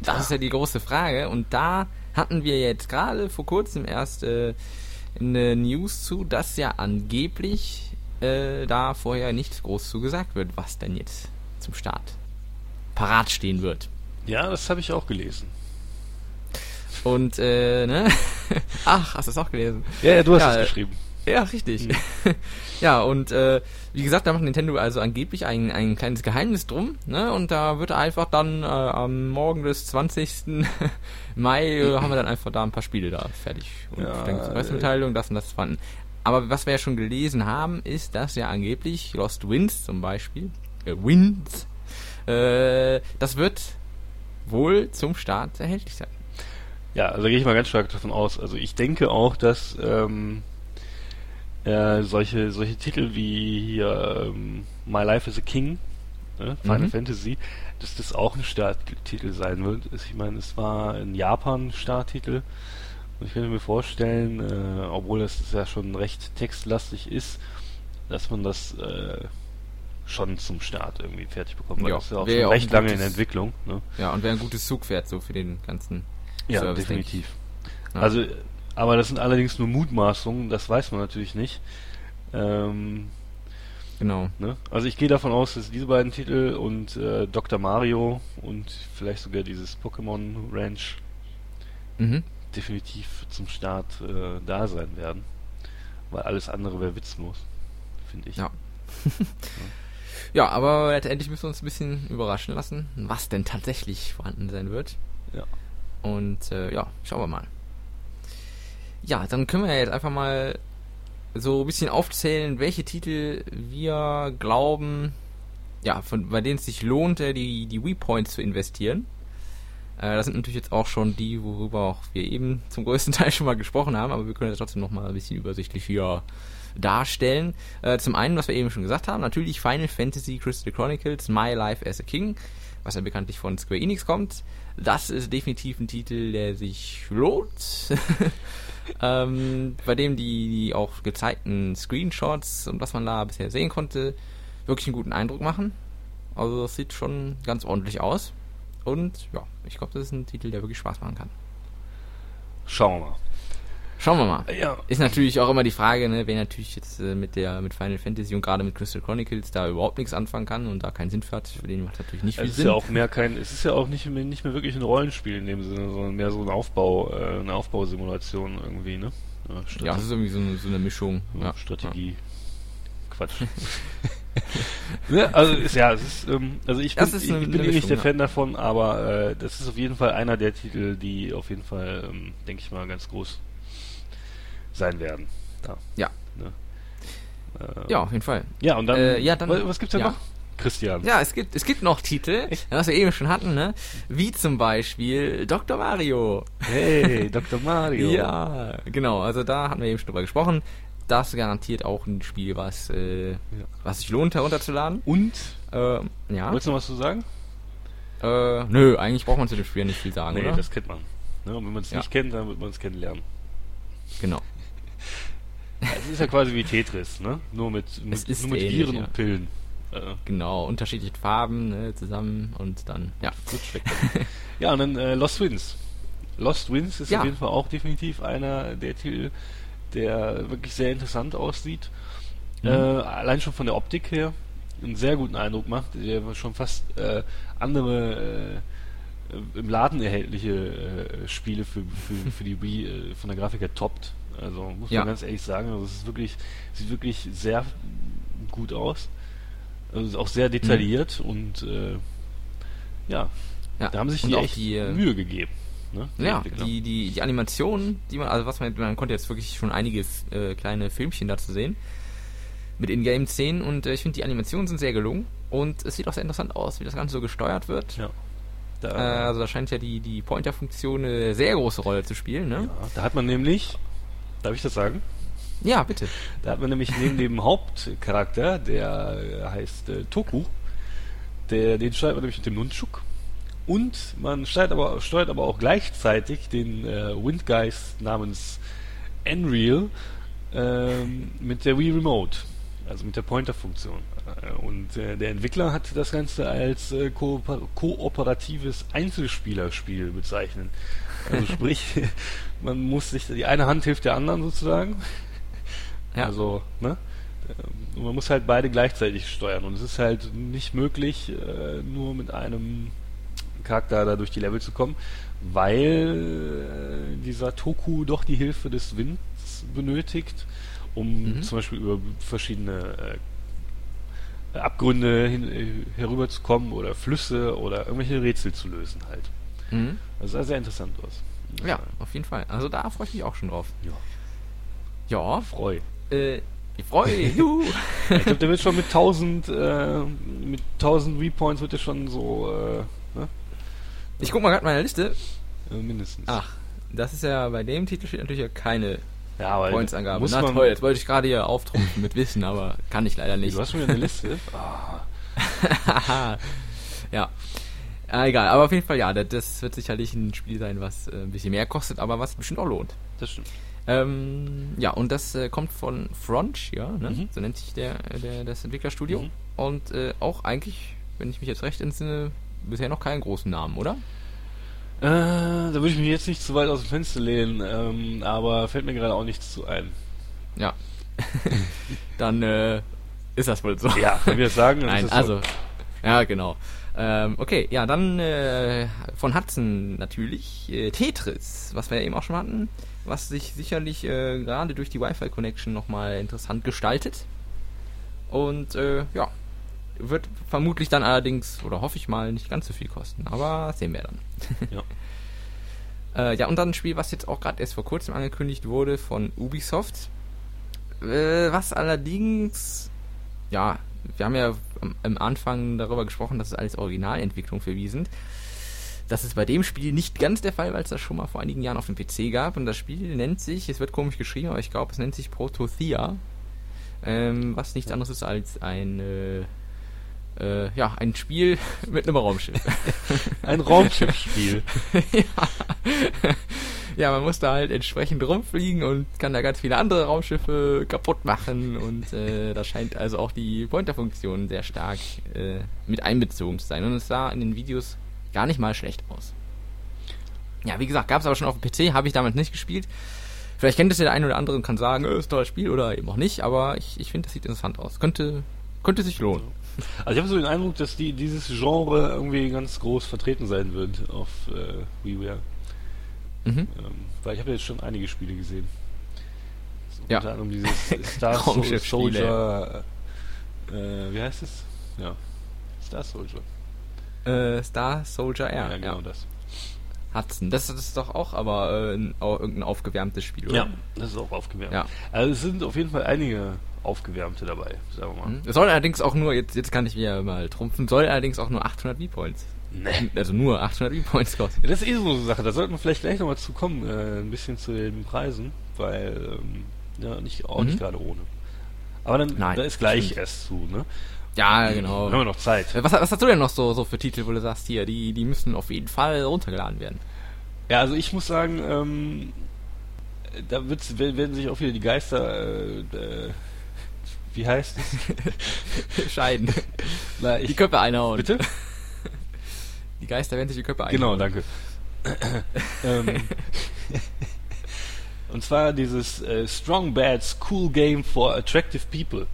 Das Ah. ist ja die große Frage und da hatten wir jetzt gerade vor kurzem erst äh, eine News zu, dass ja angeblich äh, da vorher nichts groß zu gesagt wird, was denn jetzt zum Start parat stehen wird. Ja, das habe ich auch gelesen. Und, äh, ne? <laughs> Ach, hast du es auch gelesen? Ja, ja du hast Ja, es äh, geschrieben. Ja, richtig. Mhm. <laughs> ja, und äh, wie gesagt, da macht Nintendo also angeblich ein, ein kleines Geheimnis drum, ne? Und da wird einfach dann äh, am Morgen des 20. <laughs> Mai äh, haben wir dann einfach da ein paar Spiele da fertig. Und ja, dann zur Pressemitteilung, das und das fanden. Aber was wir ja schon gelesen haben, ist, dass ja angeblich Lost Winds zum Beispiel, äh, Winds, äh, das wird wohl zum Start erhältlich sein. Ja, also gehe ich mal ganz stark davon aus. Also ich denke auch, dass ähm, äh, solche, solche Titel wie hier ähm, My Life is a King, ne, Final mhm. Fantasy, dass das auch ein Starttitel sein wird. Ich meine, es war in Japan Starttitel. Und ich könnte mir vorstellen, äh, obwohl das ja schon recht textlastig ist, dass man das äh, schon zum Start irgendwie fertig bekommt. Weil ja, das ist ja auch schon recht lange gutes, in Entwicklung. Ne? Ja, und wäre ein gutes Zugpferd so für den ganzen Ja, Service, definitiv. Ja. Also aber das sind allerdings nur Mutmaßungen, das weiß man natürlich nicht. Ähm, genau. Ne? Also ich gehe davon aus, dass diese beiden Titel und äh, Dr. Mario und vielleicht sogar dieses Pokémon Ranch mhm. definitiv zum Start äh, da sein werden. Weil alles andere wäre witzlos, finde ich. Ja. ja. <laughs> ja, aber letztendlich müssen wir uns ein bisschen überraschen lassen, was denn tatsächlich vorhanden sein wird. Ja. Und äh, ja, schauen wir mal. Ja, dann können wir jetzt einfach mal so ein bisschen aufzählen, welche Titel wir glauben, ja, von, bei denen es sich lohnt, äh, die, die Wii-Points zu investieren. Äh, das sind natürlich jetzt auch schon die, worüber auch wir eben zum größten <laughs> Teil schon mal gesprochen haben, aber wir können das trotzdem nochmal ein bisschen übersichtlich hier darstellen. Äh, zum einen, was wir eben schon gesagt haben, natürlich Final Fantasy Crystal Chronicles My Life as a King, was ja bekanntlich von Square Enix kommt. Das ist definitiv ein Titel, der sich lohnt. <laughs> ähm, bei dem die, die auch gezeigten Screenshots und was man da bisher sehen konnte, wirklich einen guten Eindruck machen. Also das sieht schon ganz ordentlich aus. Und ja, ich glaube, das ist ein Titel, der wirklich Spaß machen kann. Schauen wir mal. Schauen wir mal. Ja. Ist natürlich auch immer die Frage, ne, wer natürlich jetzt äh, mit der mit Final Fantasy und gerade mit Crystal Chronicles da überhaupt nichts anfangen kann und da keinen Sinn für hat, für den macht natürlich nicht viel es Sinn. Ist ja auch mehr kein, es ist ja auch nicht mehr, nicht mehr wirklich ein Rollenspiel in dem Sinne, sondern mehr so ein Aufbau, äh, eine Aufbausimulation irgendwie, ne? Ja, ja, das ist irgendwie so eine, so eine Mischung. Ja. Strategie. Ja. Quatsch. <laughs> ne? Also ist ja, es ist, ähm, also ich bin, ich, ich bin eh nicht der Fan davon, aber äh, das ist auf jeden Fall einer der Titel, die auf jeden Fall, ähm, denke ich mal, ganz groß sein werden. Da. Ja. Ne? Äh, ja, auf jeden Fall. Ja, und dann, äh, ja, dann was, was gibt's denn ja. noch? Christian. Ja, es gibt, es gibt noch Titel, <laughs> was wir eben schon hatten, ne? Wie zum Beispiel Dr. Mario. Hey, <laughs> Dr. Mario. ja, genau. Also da hatten wir eben schon drüber gesprochen. Das garantiert auch ein Spiel, was, äh, ja. was sich lohnt herunterzuladen. Und? Äh, ja. Wolltest du noch was zu sagen? Äh, nö, eigentlich braucht man zu dem Spiel nicht viel sagen, nee, oder? das kennt man. Ne? Und wenn man es ja. nicht kennt, dann wird man es kennenlernen. Genau. Es ist ja quasi wie Tetris, ne? Nur mit, mit, nur mit ähnlich, Viren ja. und Pillen. Äh. Genau, unterschiedliche Farben ne, zusammen und dann, ja. ja, und dann äh, Lost Winds. Lost Winds ist ja. auf jeden Fall auch definitiv einer der Titel, der wirklich sehr interessant aussieht. Mhm. Äh, allein schon von der Optik her einen sehr guten Eindruck macht, der schon fast äh, andere äh, im Laden erhältliche äh, Spiele für, für, für die Wii äh, von der Grafik her toppt. Also muss ja. man ganz ehrlich sagen, also es ist wirklich, sieht wirklich sehr gut aus. Also auch sehr detailliert mhm. und äh, ja, ja, da haben sich die echt die, äh, Mühe gegeben. Ne? Ja, die, die, die Animationen, die man, also was man, man konnte jetzt wirklich schon einige äh, kleine Filmchen dazu sehen mit Ingame-Szenen und äh, ich finde die Animationen sind sehr gelungen und es sieht auch sehr interessant aus, wie das Ganze so gesteuert wird. Ja. Da, äh, also da scheint ja die, die Pointer-Funktion eine sehr große Rolle zu spielen. Ne? Ja, da hat man nämlich Darf ich das sagen? Ja, bitte. Da hat man nämlich neben dem Hauptcharakter, der äh, heißt äh, Toku, der, den steuert man nämlich mit dem Nunchuk. Und man steuert aber, steuert aber auch gleichzeitig den äh, Windgeist namens Enreal ähm, mit der Wii Remote, also mit der Pointer-Funktion. Äh, und äh, der Entwickler hat das Ganze als äh, ko kooperatives Einzelspielerspiel bezeichnet. Also <laughs> sprich, man muss sich, die eine Hand hilft der anderen sozusagen. Ja. Also, ne? Und man muss halt beide gleichzeitig steuern. Und es ist halt nicht möglich, äh, nur mit einem Charakter da durch die Level zu kommen, weil äh, dieser Toku doch die Hilfe des Winds benötigt um Mhm. zum Beispiel über verschiedene äh, Abgründe hin, herüberzukommen oder Flüsse oder irgendwelche Rätsel zu lösen halt. Mhm. Das sah sehr interessant aus. Ja, auf jeden Fall. Also da freue ich mich auch schon drauf. Ja. Ja, Freu. äh, ich freue mich. <laughs> Ich glaube, der wird schon mit 1000, äh, mit 1000 Repoints wird der schon so, äh, ne? Ich guck mal gerade meine Liste. Äh, mindestens. Ach, das ist ja bei dem Titel steht natürlich ja keine ja, aber Points-Angabe. muss Na man, toll, jetzt wollte ich gerade hier auftrumpfen mit Wissen, aber kann ich leider nicht. Du hast schon wieder eine Liste? <laughs> Ah, ja. Ah, egal, aber auf jeden Fall ja, das- das wird sicherlich ein Spiel sein, was äh, ein bisschen mehr kostet, aber was bestimmt auch lohnt. das stimmt. Ähm, ja, und das äh, kommt von Frontier, ne? Mhm. so nennt sich der, der das Entwicklerstudio. Mhm. Und äh, auch eigentlich, wenn ich mich jetzt recht entsinne, bisher noch keinen großen Namen, oder? Äh, da würde ich mich jetzt nicht zu weit aus dem Fenster lehnen, ähm, aber fällt mir gerade auch nichts zu ein. Ja. <laughs> Dann äh, ist das wohl so. Ja, wenn wir das sagen, dann <laughs> Nein, ist es also, ja, genau. Ähm, okay, ja, dann äh, von Hudson natürlich äh, Tetris, was wir ja eben auch schon hatten, was sich sicherlich äh, gerade durch die Wi-Fi-Connection nochmal interessant gestaltet. Und äh, ja, wird vermutlich dann allerdings, oder hoffe ich mal, nicht ganz so viel kosten, aber sehen wir dann. Ja. <laughs> Äh, ja, und dann ein Spiel, was jetzt auch gerade erst vor kurzem angekündigt wurde von Ubisoft. Äh, was allerdings, ja, wir haben ja am, Anfang darüber gesprochen, dass es als Originalentwicklung verwiesen. Das ist bei dem Spiel nicht ganz der Fall, weil es das schon mal vor einigen Jahren auf dem PC gab. Und das Spiel nennt sich, es wird komisch geschrieben, aber ich glaube, es nennt sich Protothea. Ähm, was nichts anderes ist als ein, äh, äh, ja, ein Spiel <laughs> mit einem Raumschiff. Ein Raumschiffspiel. <laughs> ja. Ja, man muss da halt entsprechend rumfliegen und kann da ganz viele andere Raumschiffe kaputt machen und äh, da scheint also auch die Pointer-Funktion sehr stark äh, mit einbezogen zu sein und es sah in den Videos gar nicht mal schlecht aus. Ja, wie gesagt, gab es aber schon auf dem PC, habe ich damals nicht gespielt. Vielleicht kennt es ja der eine oder andere und kann sagen, äh, ist ein tolles Spiel oder eben auch nicht, aber ich, ich finde, das sieht interessant aus. Könnte, könnte sich lohnen. Also ich habe so den Eindruck, dass die, dieses Genre irgendwie ganz groß vertreten sein wird auf äh, WiiWare. Mhm. Ähm, weil ich habe jetzt schon einige Spiele gesehen. So, Ja. Unter anderem dieses <laughs> Star. Soldier. Äh, wie heißt es? Ja. Star Soldier. Äh, Star Soldier Air. ja, genau das. Hudson. Das, das ist doch auch aber äh, ein, irgendein aufgewärmtes Spiel, oder? Ja, das ist auch aufgewärmt. Ja. Also es sind auf jeden Fall einige aufgewärmte dabei, sagen wir mal. Mhm. Es soll allerdings auch nur, jetzt, jetzt kann ich wieder mal trumpfen, soll allerdings auch nur 800 V-Points. Nee. <laughs> Also nur 800 V-Points kosten. Ja, das ist eh so eine Sache, da sollten wir vielleicht gleich nochmal zu kommen, äh, ein bisschen zu den Preisen, weil ähm, ja nicht auch Mhm. nicht gerade ohne. Aber dann Nein, da ist gleich stimmt. erst zu, ne? Ja, genau. Haben wir noch Zeit. Äh, Was, was hast du denn noch so, so für Titel, wo du sagst, hier, die, die müssen auf jeden Fall runtergeladen werden? Ja, also ich muss sagen, ähm, da wird's, wer- werden sich auch wieder die Geister, äh, äh, wie heißt es? <laughs> Scheiden. Na, Die Köpfe einhauen. Bitte? Die Geister werden sich die Köpfe einhauen. Genau, danke. <laughs> ähm, und zwar dieses äh, Strong Bats Cool Game for Attractive People.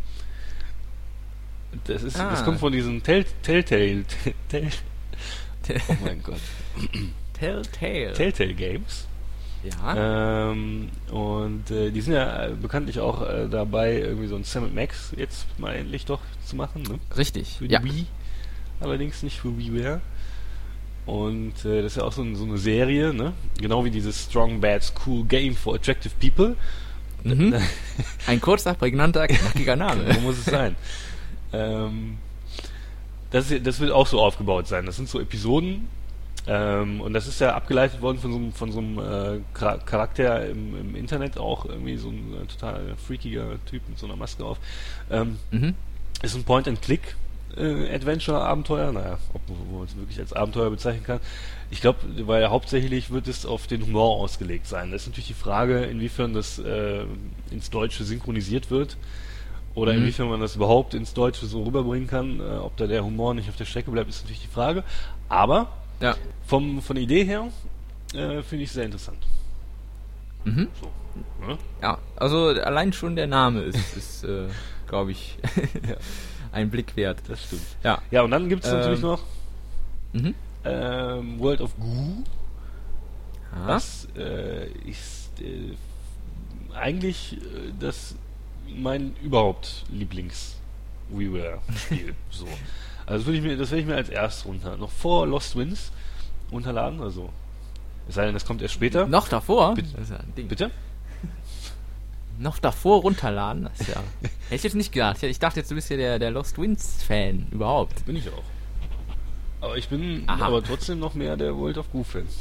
Das, ist, Ah. das kommt von diesen Tell, Telltale, Tell, oh mein Gott, Telltale. Telltale Games. ja. Ähm, und äh, die sind ja äh, bekanntlich auch äh, dabei, irgendwie so ein Sam Max jetzt mal endlich doch zu machen. Ne? Richtig. Für die Ja. Wii. Allerdings nicht für WiiWare. Und äh, das ist ja auch so, ein, so eine Serie, ne? Genau wie dieses Strong Bats Cool Game for Attractive People. Mhm. <laughs> Ein kurzer, prägnanter, knackiger So Name. muss es sein. ähm, das, ist- das wird auch so aufgebaut sein. Das sind so Episoden. Ähm, und das ist ja abgeleitet worden von so einem, von so einem äh, Chara- Charakter im, im Internet auch. Irgendwie so ein äh, total freakiger Typ mit so einer Maske auf. Ähm, Mhm. ist ein Point-and-Click äh, Adventure-Abenteuer, naja, ob man es wirklich als Abenteuer bezeichnen kann. Ich glaube, weil hauptsächlich wird es auf den Humor ausgelegt sein. Das ist natürlich die Frage, inwiefern das äh, ins Deutsche synchronisiert wird oder Mhm. inwiefern man das überhaupt ins Deutsche so rüberbringen kann. Äh, ob da der Humor nicht auf der Strecke bleibt, ist natürlich die Frage. Aber Ja. vom, von der Idee her äh, finde ich es sehr interessant. Mhm. So, ne? Ja, also allein schon der Name ist, ist äh, glaube ich, <laughs> ein Blick wert. Das stimmt. Ja. Ja, und dann gibt es Ähm, natürlich noch Mhm. ähm, World of Goo. Ja. Das äh, ist äh, eigentlich äh, das mein überhaupt Lieblings WiiWare-Spiel. <laughs> so. Also das würde ich mir, das werde ich mir als erstes runter. Noch vor Lost Winds runterladen, also. Es sei denn, das kommt erst später. Noch davor? Bitte? Ja. Bitte? Noch davor runterladen? Das ja. <laughs> Hätte ich jetzt nicht gedacht. Ich dachte jetzt, du bist ja der, der Lost Winds-Fan überhaupt. Bin ich auch. Aber ich bin Aha. aber trotzdem noch mehr der World of Goo-Fan. <laughs>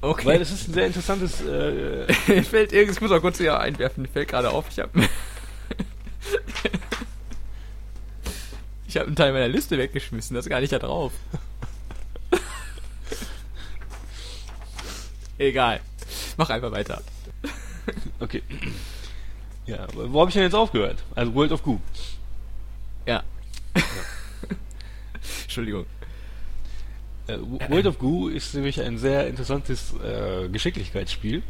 Okay. Weil es ist ein sehr interessantes. Äh, <laughs> fällt irgendwas, ich muss auch kurz hier einwerfen, fällt gerade auf, ich habe Ich habe einen Teil meiner Liste weggeschmissen, das ist gar nicht da drauf. Egal. Mach einfach weiter. Okay. Ja, wo habe ich denn jetzt aufgehört? Also World of Goo. Ja. <laughs> Entschuldigung. Äh, World of Goo ist nämlich ein sehr interessantes äh, Geschicklichkeitsspiel,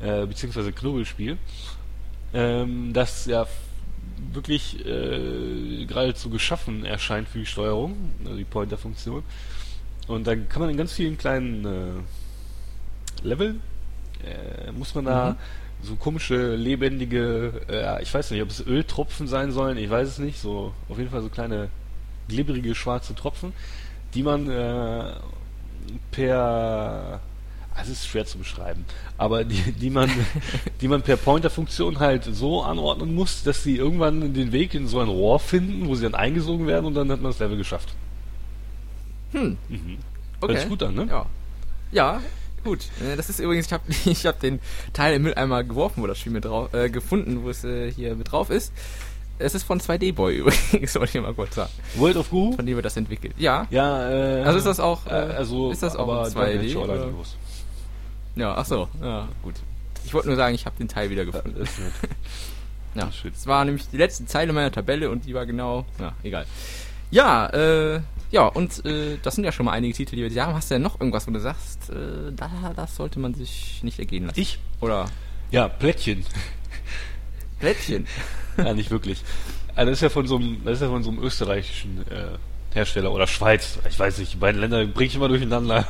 äh, beziehungsweise Knubbelspiel, ähm, das ja wirklich äh, geradezu geschaffen erscheint für die Steuerung, also die Pointer-Funktion. Und da kann man in ganz vielen kleinen äh, Leveln, äh, muss man da Mhm. so komische, lebendige, äh, ich weiß nicht, ob es Öltropfen sein sollen, ich weiß es nicht, so auf jeden Fall so kleine glibberige schwarze Tropfen, die man äh, per also es ist schwer zu beschreiben, aber die, die man, <laughs> die man per Pointer-Funktion halt so anordnen muss, dass sie irgendwann den Weg in so ein Rohr finden, wo sie dann eingesogen werden und dann hat man das Level geschafft. Hm, Mhm. okay. Hört sich gut an, ne? Ja. Ja, gut. Äh, Das ist übrigens, ich habe <laughs> ich hab den Teil im Mülleimer geworfen, wo das Spiel mit drauf, äh, gefunden, wo es äh, hier mit drauf ist. Es ist von 2D-Boy <laughs> übrigens, wollte ich mal kurz sagen. World of Goo? Von dem wird das entwickelt. Ja. Ja, äh, Also ist das auch, äh, äh, also, ist das auch aber in 2D, Dungeon oder? Crawler Virus. Ja, ach so. Ja, gut. Ich wollte nur sagen, ich habe den Teil wieder gefunden. das ist <laughs> nett. Ja, schön. das war nämlich die letzte Zeile meiner Tabelle und die war genau, ja, egal. Ja, äh, ja, und äh, das sind ja schon mal einige Titel, die wir haben. Hast du denn noch irgendwas, wo du sagst, äh, da, das sollte man sich nicht ergehen lassen? Ich? Oder Ja, Plättchen. Plättchen. <laughs> ja, nicht wirklich. Also das ist ja von so einem, das ist ja von so einem österreichischen äh, Hersteller oder Schweiz. Ich weiß nicht, die beiden Länder bringe ich immer durcheinander.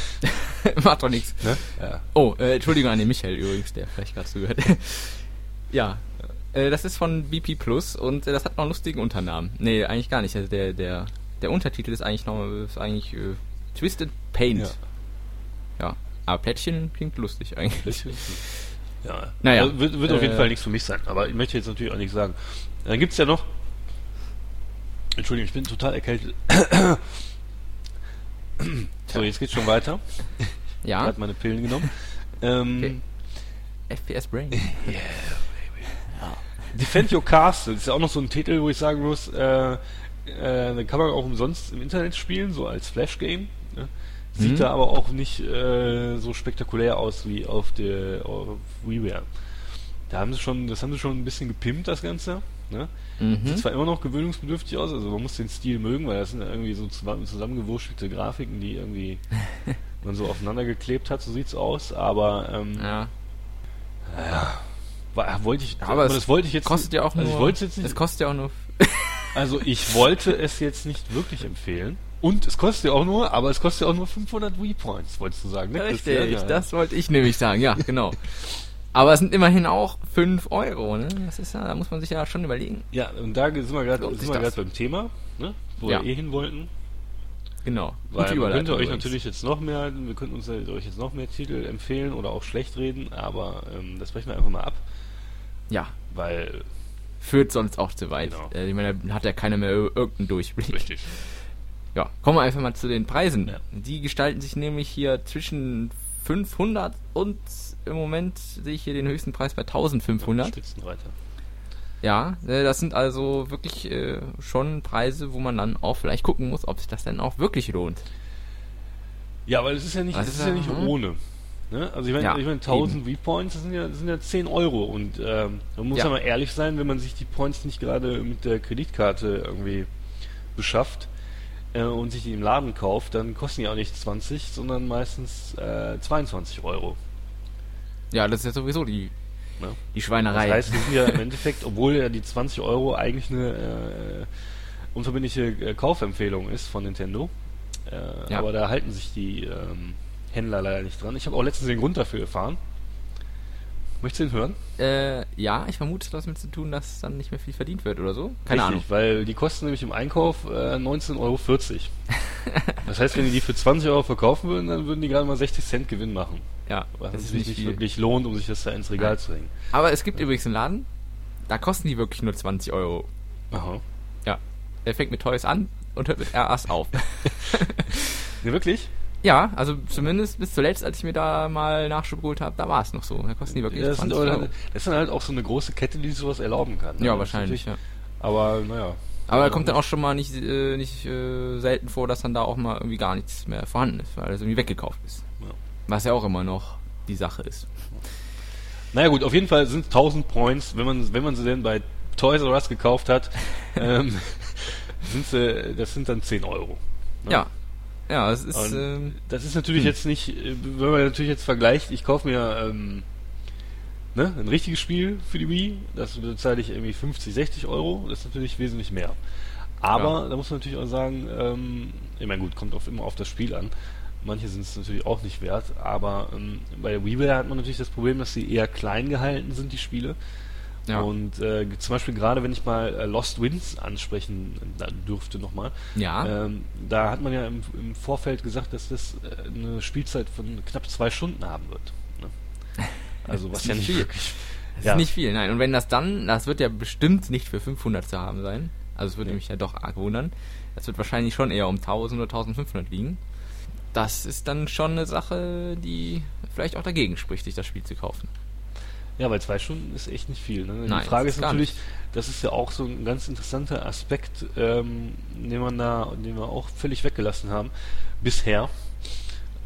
<laughs> Macht doch nichts. Ne? Ja. Oh, äh, Entschuldigung an den Michael übrigens, der vielleicht gerade zugehört. <laughs> ja, äh, das ist von BP Plus und äh, das hat noch einen lustigen Unternamen. Nee, eigentlich gar nicht. Also der, der, der Untertitel ist eigentlich noch ist eigentlich äh, Twisted Paint. Ja. Ja. Aber Plättchen klingt lustig eigentlich. Ja. Naja, Also wird, wird auf jeden äh, Fall nichts für mich sein, aber ich möchte jetzt natürlich auch nichts sagen. Dann gibt's ja noch. Entschuldigung, ich bin total erkältet. so, jetzt geht's schon weiter. Ich Ja, habe gerade meine Pillen genommen. Ähm, Okay. FPS Brain. <laughs> Defend Your Castle ist ja auch noch so ein Titel, wo ich sagen muss, äh, äh, den kann man auch umsonst im Internet spielen, so als Flash-Game. Ne? Sieht Mhm. da aber auch nicht äh, so spektakulär aus wie auf der auf WiiWare. Da haben sie schon, das haben sie schon ein bisschen gepimpt, das Ganze. Ne? Mhm. Sieht zwar immer noch gewöhnungsbedürftig aus, also man muss den Stil mögen, weil das sind ja irgendwie so zusammen- zusammengewurschelte Grafiken, die irgendwie <laughs> man so aufeinander geklebt hat, so sieht's aus, aber ähm, Ja. war, wollte ich, Aber das wollte ich jetzt Kostet ja auch also nur. ich wollte jetzt nicht Es kostet ja auch nur. <laughs> also ich wollte es jetzt nicht wirklich empfehlen. Und es kostet ja auch nur, aber es kostet ja auch nur 500 Wii Points, wolltest du sagen, ne? Richtig, Ja, das wollte ich nämlich sagen, ja, genau. Aber es sind immerhin auch 5 Euro, ne? Das ist ja, da muss man sich ja schon überlegen. Ja, und da sind wir gerade beim Thema, ne? Wo Ja. wir eh hin wollten. Genau. Weil man könnte euch übrigens. natürlich jetzt noch mehr, wir könnten uns euch jetzt noch mehr Titel empfehlen oder auch schlecht reden, aber ähm, das brechen wir einfach mal ab, Ja, weil führt sonst auch zu weit. Genau. Äh, ich meine, da hat ja keiner mehr ir- irgendeinen Durchblick. richtig. Ja, kommen wir einfach mal zu den Preisen. Ja. Die gestalten sich nämlich hier zwischen 500 und im Moment sehe ich hier den höchsten Preis bei 1500. Spitzenreiter. Ja, äh, das sind also wirklich äh, schon Preise, wo man dann auch vielleicht gucken muss, ob sich das denn auch wirklich lohnt. Ja, weil es ist ja nicht, es ist ja da, nicht hm? ohne. Ne? Also ich meine, Ja, ich meine 1000 V-Points, das sind ja, das sind ja 10 Euro und ähm, man muss Ja. ja mal ehrlich sein, wenn man sich die Points nicht gerade mit der Kreditkarte irgendwie beschafft äh, und sich die im Laden kauft, dann kosten die auch nicht 20, sondern meistens äh, 22 Euro. Ja, das ist ja sowieso die, Ne? die Das Schweinerei. heißt, die sind ja im <laughs> Endeffekt, obwohl ja die 20 Euro eigentlich eine äh, unverbindliche äh, Kaufempfehlung ist von Nintendo, äh, Ja. aber da halten sich die ähm, Händler leider nicht dran. Ich habe auch letztens den Grund dafür erfahren. Möchtest du ihn hören? Äh, ja, ich vermute, das hat damit zu tun, dass dann nicht mehr viel verdient wird oder so. Keine Richtig, Ahnung. weil die kosten nämlich im Einkauf äh, 19,40 Euro. <laughs> das heißt, wenn die die für 20 Euro verkaufen würden, dann würden die gerade mal 60 Cent Gewinn machen. Ja, was das sich nicht, wirklich lohnt, um sich das da ins Regal Nein. zu hängen. Aber es gibt ja. übrigens einen Laden, da kosten die wirklich nur 20 Euro. Aha. Ja. Der fängt mit Toys an und hört mit RAs auf. <laughs> ne, wirklich? Ja, also zumindest bis zuletzt, als ich mir da mal Nachschub geholt habe, da war es noch so. Da kosten die wirklich ja, das 20 Euro. Das ist dann halt auch so eine große Kette, die sowas erlauben kann. Ne? Ja, wahrscheinlich, ja. Aber, naja. Aber da kommt dann auch schon mal nicht, äh, nicht äh, selten vor, dass dann da auch mal irgendwie gar nichts mehr vorhanden ist, weil es irgendwie weggekauft ist. Ja. Was ja auch immer noch die Sache ist. Naja gut, auf jeden Fall sind 1000 Points, wenn man, wenn man sie denn bei Toys R Us gekauft hat, <laughs> ähm, <laughs> sind sie, das sind dann 10 Euro. Ne? Ja, ja, das ist. Ähm, das ist natürlich hm. jetzt nicht, wenn man natürlich jetzt vergleicht, ich kaufe mir ähm, ne, ein richtiges Spiel für die Wii, das bezahle ich irgendwie 50, 60 Euro, das ist natürlich wesentlich mehr. Aber ja. da muss man natürlich auch sagen, ähm, ich meine gut, kommt auf, immer auf das Spiel an. Manche sind es natürlich auch nicht wert, aber ähm, bei der WiiWare hat man natürlich das Problem, dass sie eher klein gehalten sind, die Spiele. Ja. Und äh, zum Beispiel gerade, wenn ich mal äh, Lost Winds ansprechen äh, dürfte nochmal, ja. Ähm, da hat man ja im, im, Vorfeld gesagt, dass das äh, eine Spielzeit von knapp zwei Stunden haben wird. Ne? <laughs> Also was ja nicht viel. wirklich... Das ja. ist nicht viel, nein. Und wenn das dann, das wird ja bestimmt nicht für 500 zu haben sein. Also es würde ja. mich ja doch arg wundern. Das wird wahrscheinlich schon eher um 1000 oder 1500 liegen. Das ist dann schon eine Sache, die vielleicht auch dagegen spricht, sich das Spiel zu kaufen. Ja, weil zwei Stunden ist echt nicht viel. Ne? Nein, die Frage ist natürlich, das ist ja auch so ein ganz interessanter Aspekt, ähm, den man da, den wir auch völlig weggelassen haben bisher.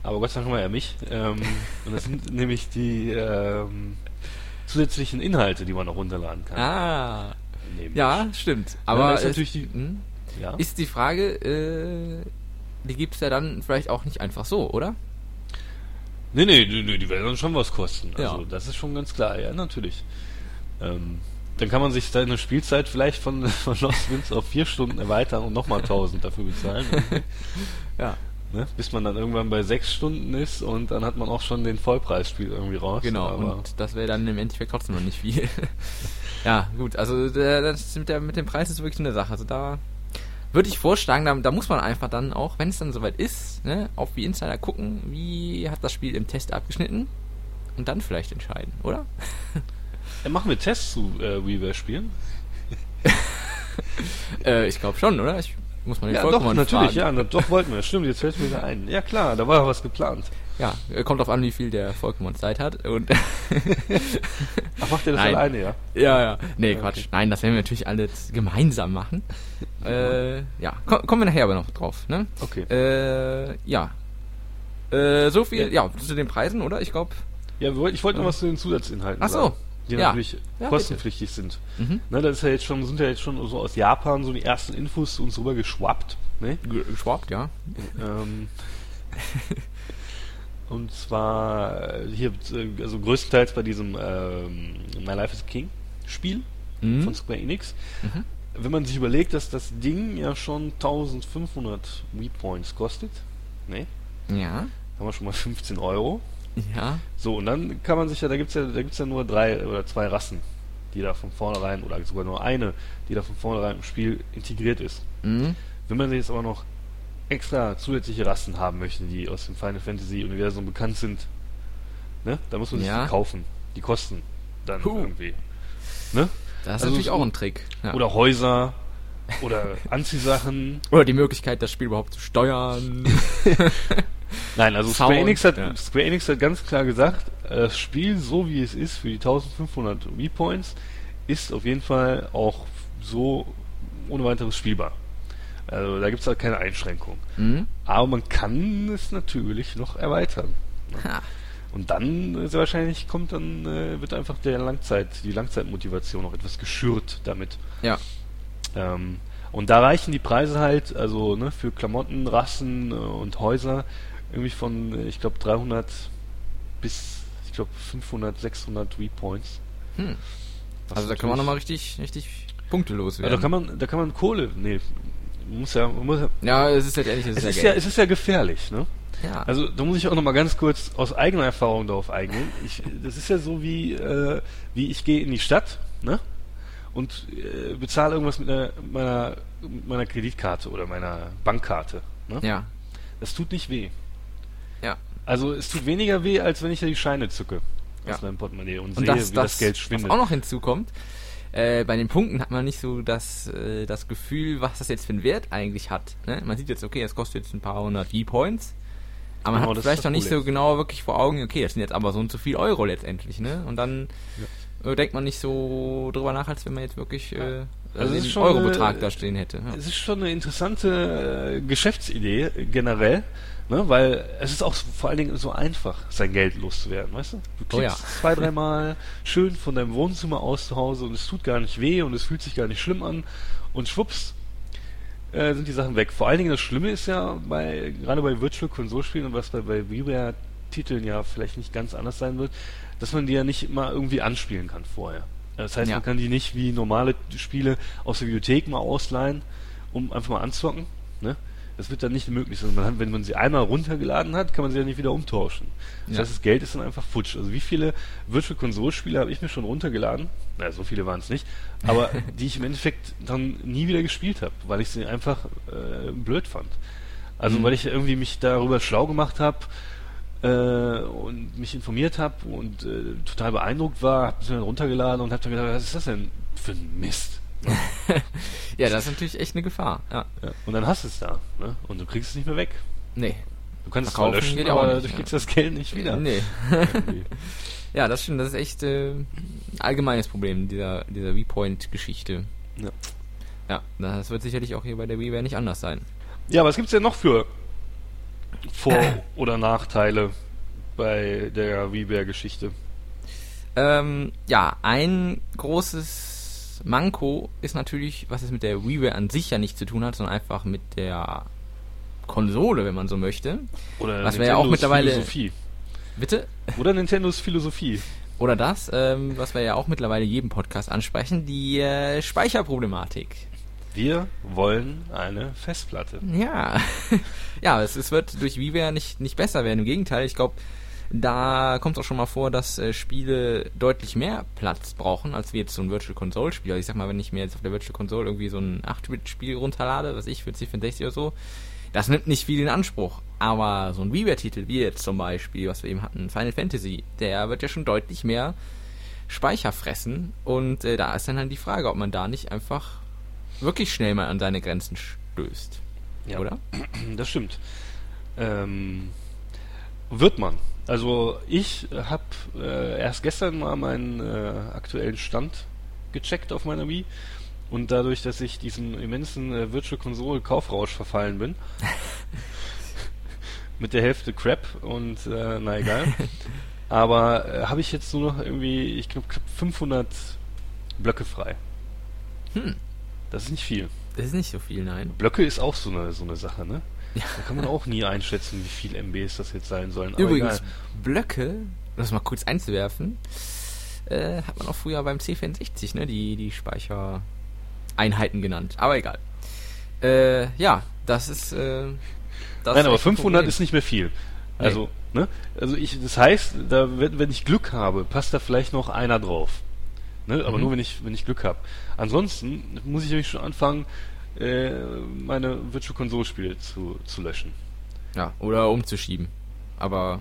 Aber Gott sei Dank haben wir ja mich. Ähm, <laughs> und das sind nämlich die ähm, zusätzlichen Inhalte, die man noch runterladen kann. Ah. Nämlich. Ja, stimmt. Aber ja, ist natürlich die, hm? ja? ist die Frage, äh, die gibt es ja dann vielleicht auch nicht einfach so, oder? Nee, nee, nee, die werden dann schon was kosten. Also ja. das ist schon ganz klar, ja, natürlich. Ähm, dann kann man sich seine Spielzeit vielleicht von, <laughs> von Lost Winds auf vier Stunden erweitern und nochmal 1000 dafür bezahlen. <laughs> ja. Ne? Bis man dann irgendwann bei sechs Stunden ist und dann hat man auch schon den Vollpreisspiel irgendwie raus. Genau, und das wäre dann im Endeffekt trotzdem noch nicht viel. <laughs> ja, gut, also das mit, der, mit dem Preis ist wirklich eine Sache. Also da würde ich vorschlagen, da, da, muss man einfach dann auch, wenn es dann soweit ist, ne, auf wie Insider gucken, wie hat das Spiel im Test abgeschnitten und dann vielleicht entscheiden, oder? Ja, machen wir Tests zu äh, WiiWare spielen? <laughs> äh, ich glaube schon, oder? Ich muss man den ja, Doch, natürlich, fragen. ja, doch wollten wir. Stimmt, jetzt fällt mir wieder ein. Ja klar, da war was geplant. Ja, kommt auf an, wie viel der Volkmann Zeit hat. Und Ach, macht ihr das Nein. alleine, ja? Ja, ja. Nee, Quatsch. Okay. Nein, das werden wir natürlich alles gemeinsam machen. äh, ja, Komm, kommen wir nachher aber noch drauf, ne? Okay. Äh, ja. Äh, so viel, ja. ja, zu den Preisen, oder? Ich glaube. Ja, ich wollte noch was zu den Zusatzinhalten Ach so. sagen. Die ja. natürlich ja, kostenpflichtig bitte. sind. Mhm. Ne, das ist ja jetzt schon, sind ja jetzt schon so aus Japan so die ersten Infos zu uns rüber geschwappt. Ne? Geschwappt, ja. Ähm, <laughs> Und zwar äh, hier, äh, also größtenteils bei diesem ähm, My Life is King Spiel mhm. von Square Enix. Mhm. Wenn man sich überlegt, dass das Ding ja schon 1500 Wii Points kostet, ne? Ja. Haben wir schon mal 15 Euro. Ja. So, und dann kann man sich ja, da gibt's ja, da gibt's ja nur drei oder zwei Rassen, die da von vornherein, oder sogar nur eine, die da von vornherein im Spiel integriert ist. Mhm. Wenn man sich jetzt aber noch extra zusätzliche Rassen haben möchte, die aus dem Final Fantasy Universum bekannt sind, ne? Da muss man sich ja. die kaufen. Die kosten dann Puh. irgendwie. Ne? Das ist also natürlich auch ein Trick. Ja. Oder Häuser oder <laughs> Anziehsachen. Oder die Möglichkeit, das Spiel überhaupt zu steuern. <laughs> Nein, also Sound, Square, Enix hat, ja. Square Enix hat ganz klar gesagt, das Spiel, so wie es ist, für die 1500 Wii Points, ist auf jeden Fall auch so ohne weiteres spielbar. Also da gibt es halt keine Einschränkung. Mhm. Aber man kann es natürlich noch erweitern. Ne? Und dann äh, wahrscheinlich kommt dann, äh, wird einfach der Langzeit, die Langzeitmotivation noch etwas geschürt damit. Ja. Ähm, und da reichen die Preise halt, also ne, für Klamotten, Rassen äh, und Häuser irgendwie von, äh, ich glaube, 300 bis, ich glaube, 500, 600 Repoints. Hm. Also da kann man nochmal richtig, richtig Punkte loswerden. Ja, da kann man, da kann man Kohle, nee, muss ja, muss ja. Ja, es ist halt ehrlich, es, es ist, ja, es ist ja gefährlich, ne? Ja. Also da muss ich auch noch mal ganz kurz aus eigener Erfahrung darauf eingehen. Ich, das ist ja so wie, äh, wie ich gehe in die Stadt, ne? Und äh, bezahle irgendwas mit einer, meiner, meiner Kreditkarte oder meiner Bankkarte. Ne? Ja. Das tut nicht weh. Ja. Also es tut weniger weh, als wenn ich da die Scheine zücke ja. aus meinem Portemonnaie und, und sehe, das, wie das, das Geld schwindet. Was auch noch hinzukommt, äh, bei den Punkten hat man nicht so das, äh, das Gefühl, was das jetzt für einen Wert eigentlich hat. Ne? Man sieht jetzt, okay, das kostet jetzt ein paar hundert V-Points, aber man Genau, hat das vielleicht noch nicht so genau wirklich vor Augen, okay, das sind jetzt aber so und so viel Euro letztendlich, ne? Und dann äh, denkt man nicht so drüber nach, als wenn man jetzt wirklich äh, Also es den ist schon Eurobetrag eine- da stehen hätte. Ja. Es ist schon eine interessante äh, Geschäftsidee äh, generell, ne? weil es ist auch vor allen Dingen so einfach, sein Geld loszuwerden, weißt du? Du Oh klickst ja. zwei, dreimal schön von deinem Wohnzimmer aus zu Hause und es tut gar nicht weh und es fühlt sich gar nicht schlimm an und schwupps äh, sind die Sachen weg. Vor allen Dingen das Schlimme ist ja bei gerade bei Virtual Konsolspielen und was bei, bei WiiWare Titeln ja vielleicht nicht ganz anders sein wird, dass man die ja nicht immer irgendwie anspielen kann vorher. Das heißt, Ja. man kann die nicht wie normale Spiele aus der Bibliothek mal ausleihen, um einfach mal anzocken. Ne? Das wird dann nicht möglich sein. Man hat, wenn man sie einmal runtergeladen hat, kann man sie ja nicht wieder umtauschen. Das Ja. heißt, das Geld ist dann einfach futsch. Also wie viele Virtual Console Spiele habe ich mir schon runtergeladen? Na, so viele waren es nicht. Aber <laughs> die ich im Endeffekt dann nie wieder gespielt habe, weil ich sie einfach äh, blöd fand. Also Mhm. weil ich irgendwie mich darüber schlau gemacht habe und mich informiert habe und äh, total beeindruckt war, habe sie dann runtergeladen und habe dann gedacht, was ist das denn für ein Mist? <laughs> ja, das ist natürlich echt eine Gefahr. Ja. Ja. Und dann hast du es da ne? und du kriegst es nicht mehr weg. Nee. Du kannst es zwar löschen, ja aber nicht, du ja. kriegst das Geld nicht wieder. Nee. <laughs> Ja, das stimmt. Das ist echt äh, ein allgemeines Problem dieser, dieser V-Point-Geschichte. Ja. Ja, das wird sicherlich auch hier bei der WiiWare nicht anders sein. Ja, was gibt's denn noch für Vor- oder Nachteile bei der WiiWare-Geschichte? Ähm, ja, ein großes Manko ist natürlich, was es mit der WiiWare an sich ja nicht zu tun hat, sondern einfach mit der Konsole, wenn man so möchte. Oder Was wir ja auch mittlerweile- Philosophie. Bitte? Oder Nintendos Philosophie. Oder das, ähm, was wir ja auch mittlerweile jedem Podcast ansprechen, die äh, Speicherproblematik. Wir wollen eine Festplatte. Ja, <laughs> ja, es, es wird durch WiiWare nicht, nicht besser werden. Im Gegenteil, ich glaube, da kommt es auch schon mal vor, dass äh, Spiele deutlich mehr Platz brauchen, als wie jetzt so ein Virtual Console Spiel. Also ich sag mal, wenn ich mir jetzt auf der Virtual Console irgendwie so ein 8-Bit-Spiel runterlade, was ich für C64 oder so, das nimmt nicht viel in Anspruch. Aber so ein WiiWare-Titel, wie jetzt zum Beispiel, was wir eben hatten, Final Fantasy, der wird ja schon deutlich mehr Speicher fressen. Und äh, da ist dann halt die Frage, ob man da nicht einfach wirklich schnell mal an seine Grenzen stößt. Ja. Oder? <clears throat> Das stimmt. Ähm, wird man. Also ich habe äh, erst gestern mal meinen äh, aktuellen Stand gecheckt auf meiner Wii und dadurch, dass ich diesem immensen äh, Virtual Console Kaufrausch verfallen bin, <laughs> mit der Hälfte Crap und äh, na egal, aber äh, habe ich jetzt nur noch irgendwie, ich glaube 500 Blöcke frei. Hm. Das ist nicht viel. Das ist nicht so viel, nein. Blöcke ist auch so eine, so eine Sache, ne? Ja. Da kann man auch nie einschätzen, wie viel MBs das jetzt sein sollen. Aber Übrigens, egal. Blöcke, um das mal kurz einzuwerfen, äh, hat man auch früher beim C64, ne, die, die Speichereinheiten genannt. Aber egal. Äh, ja, das ist. Äh, das Nein, aber echt ein 500 Problem. ist nicht mehr viel. Nee. Also, ne? Also ich, das heißt, da, wenn, wenn ich Glück habe, passt da vielleicht noch einer drauf. Ne? Aber Mhm. nur wenn ich, wenn ich Glück habe. Ansonsten muss ich nämlich schon anfangen, äh, meine Virtual Console Spiele zu, zu löschen. Ja, oder umzuschieben. Aber.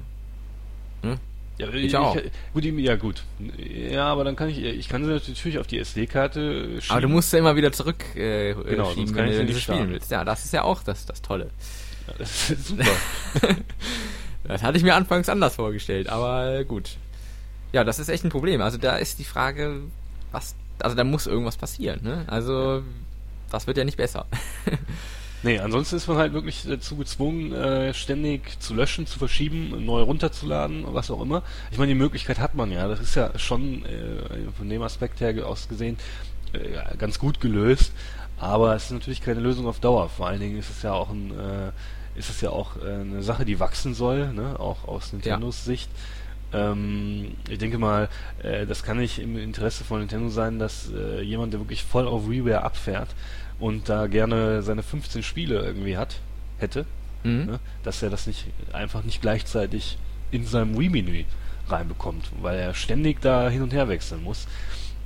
Ne? Ja, Ich auch. gut, die- ja gut. Ja, aber dann kann ich, ich kann sie natürlich auf die SD-Karte schieben. Aber du musst ja immer wieder zurück äh, Genau, sonst schieben, kann wenn ich du sie nicht spielen willst. Ja, das ist ja auch das, das Tolle. Ja, das ist super. <laughs> Das hatte ich mir anfangs anders vorgestellt, aber gut. Ja, das ist echt ein Problem. Also da ist die Frage, was, also da muss irgendwas passieren, ne? Also, das wird ja nicht besser. <laughs> Nee, ansonsten ist man halt wirklich dazu gezwungen, äh, ständig zu löschen, zu verschieben, neu runterzuladen, was auch immer. Ich meine, die Möglichkeit hat man ja. Das ist ja schon äh, von dem Aspekt her aus gesehen äh, ja, ganz gut gelöst. Aber es ist natürlich keine Lösung auf Dauer. Vor allen Dingen ist es ja auch ein, äh, ist es ja auch äh, eine Sache, die wachsen soll, ne? auch aus Nintendos Sicht. Ähm, ich denke mal, äh, das kann nicht im Interesse von Nintendo sein, dass äh, jemand, der wirklich voll auf WiiWare abfährt und da gerne seine 15 Spiele irgendwie hat, hätte, mhm. ne? dass er das nicht einfach nicht gleichzeitig in seinem Wii-Menü reinbekommt, weil er ständig da hin und her wechseln muss.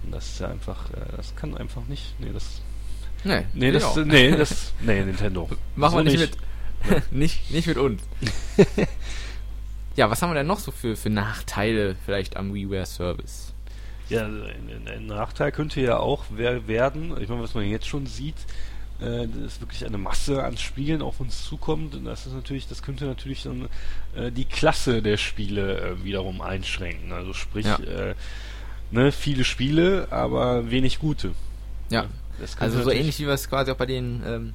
Und das ist ja einfach, äh, das kann einfach nicht. Nee, das. Nee, nee, das, nee, das, nee, Nintendo. <laughs> Machen So wir nicht, mit. <laughs> nicht, nicht mit uns. <laughs> ja, was haben wir denn noch so für, für Nachteile vielleicht am WiiWare Service? Ja, ein, ein Nachteil könnte ja auch wer werden, ich meine, was man jetzt schon sieht, äh, dass wirklich eine Masse an Spielen auf uns zukommt. Und das ist natürlich, das könnte natürlich dann äh, die Klasse der Spiele äh, wiederum einschränken. Also sprich, Ja. äh, ne, viele Spiele, aber wenig gute. Ja, Das also so ähnlich wie wir es quasi auch bei den ähm,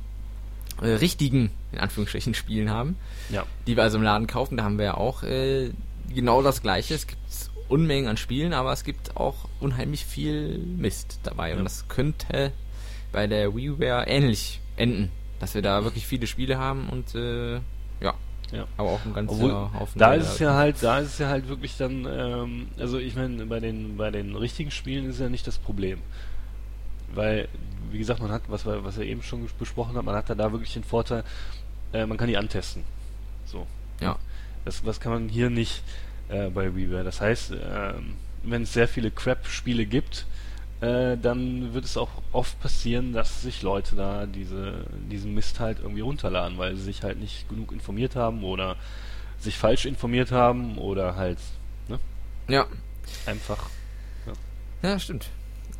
äh, richtigen, in Anführungsstrichen, Spielen haben, Ja. die wir also im Laden kaufen. Da haben wir ja auch äh, genau das Gleiche. Es gibt Unmengen an Spielen, aber es gibt auch unheimlich viel Mist dabei. Ja. Und das könnte bei der WiiWare ähnlich enden, dass wir da wirklich viele Spiele haben und äh, ja, Ja. aber auch ein ganzer Obwohl, Haufen. da ist es ja halt, da ist es ja halt wirklich dann, ähm, also ich meine, bei den, bei den richtigen Spielen ist ja nicht das Problem. Weil, wie gesagt, man hat, was wir, was wir eben schon besprochen haben, man hat ja da wirklich den Vorteil, äh, man kann die antesten. So. Ja. Das, was kann man hier nicht äh, bei WiiWare. Das heißt, ähm, wenn es sehr viele Crap-Spiele gibt, äh, dann wird es auch oft passieren, dass sich Leute da diese, diesen Mist halt irgendwie runterladen, weil sie sich halt nicht genug informiert haben oder sich falsch informiert haben oder halt ne, Ja, einfach. Ja, stimmt.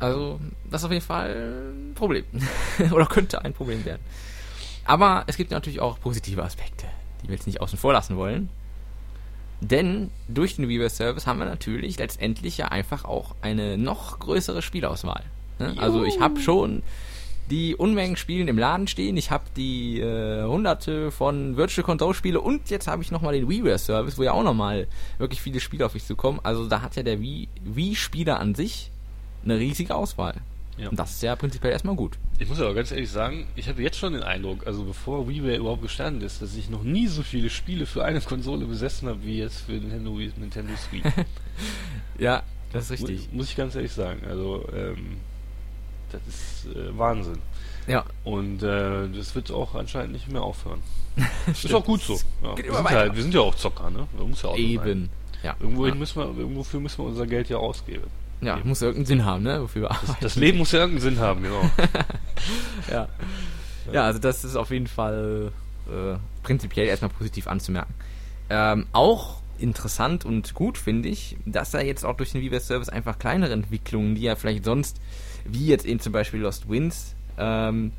Also, das ist auf jeden Fall ein Problem. <laughs> Oder könnte ein Problem werden. Aber es gibt natürlich auch positive Aspekte, die wir jetzt nicht außen vor lassen wollen. Denn durch den WiiWare Service haben wir natürlich letztendlich ja einfach auch eine noch größere Spielauswahl. Ne? Also ich habe schon die Unmengen Spielen im Laden stehen. Ich habe die äh, hunderte von Virtual Control Spiele und jetzt habe ich nochmal den WiiWare Service, wo ja auch nochmal wirklich viele Spiele auf mich zukommen. Also da hat ja der Wii- Wii-Spieler an sich eine riesige Auswahl. Ja. Und das ist ja prinzipiell erstmal gut. Ich muss aber ganz ehrlich sagen, ich habe jetzt schon den Eindruck, also bevor WiiWare überhaupt gestanden ist, dass ich noch nie so viele Spiele für eine Konsole besessen habe wie jetzt für Nintendo, Nintendo Switch. <laughs> Ja, das ist richtig. Muss ich ganz ehrlich sagen. Also, ähm, das ist äh, Wahnsinn. Ja, Und äh, das wird auch anscheinend nicht mehr aufhören. <laughs> Ist auch gut so. Ja, wir, sind halt, wir sind ja auch Zocker, ne? Muss ja auch sein. eben. Ja, Irgendwohin ja. müssen wir, irgendwofür müssen wir unser Geld ja ausgeben. Ja eben. muss ja irgendeinen Sinn haben, ne? Wofür wir arbeiten. Das Leben muss ja irgendeinen Sinn haben, genau. <laughs> ja. ja, also das ist auf jeden Fall äh, prinzipiell erstmal positiv anzumerken. Ähm, auch interessant und gut finde ich, dass da jetzt auch durch den VBS Service einfach kleinere Entwicklungen, die ja vielleicht sonst, wie jetzt eben zum Beispiel Lost Winds, ähm,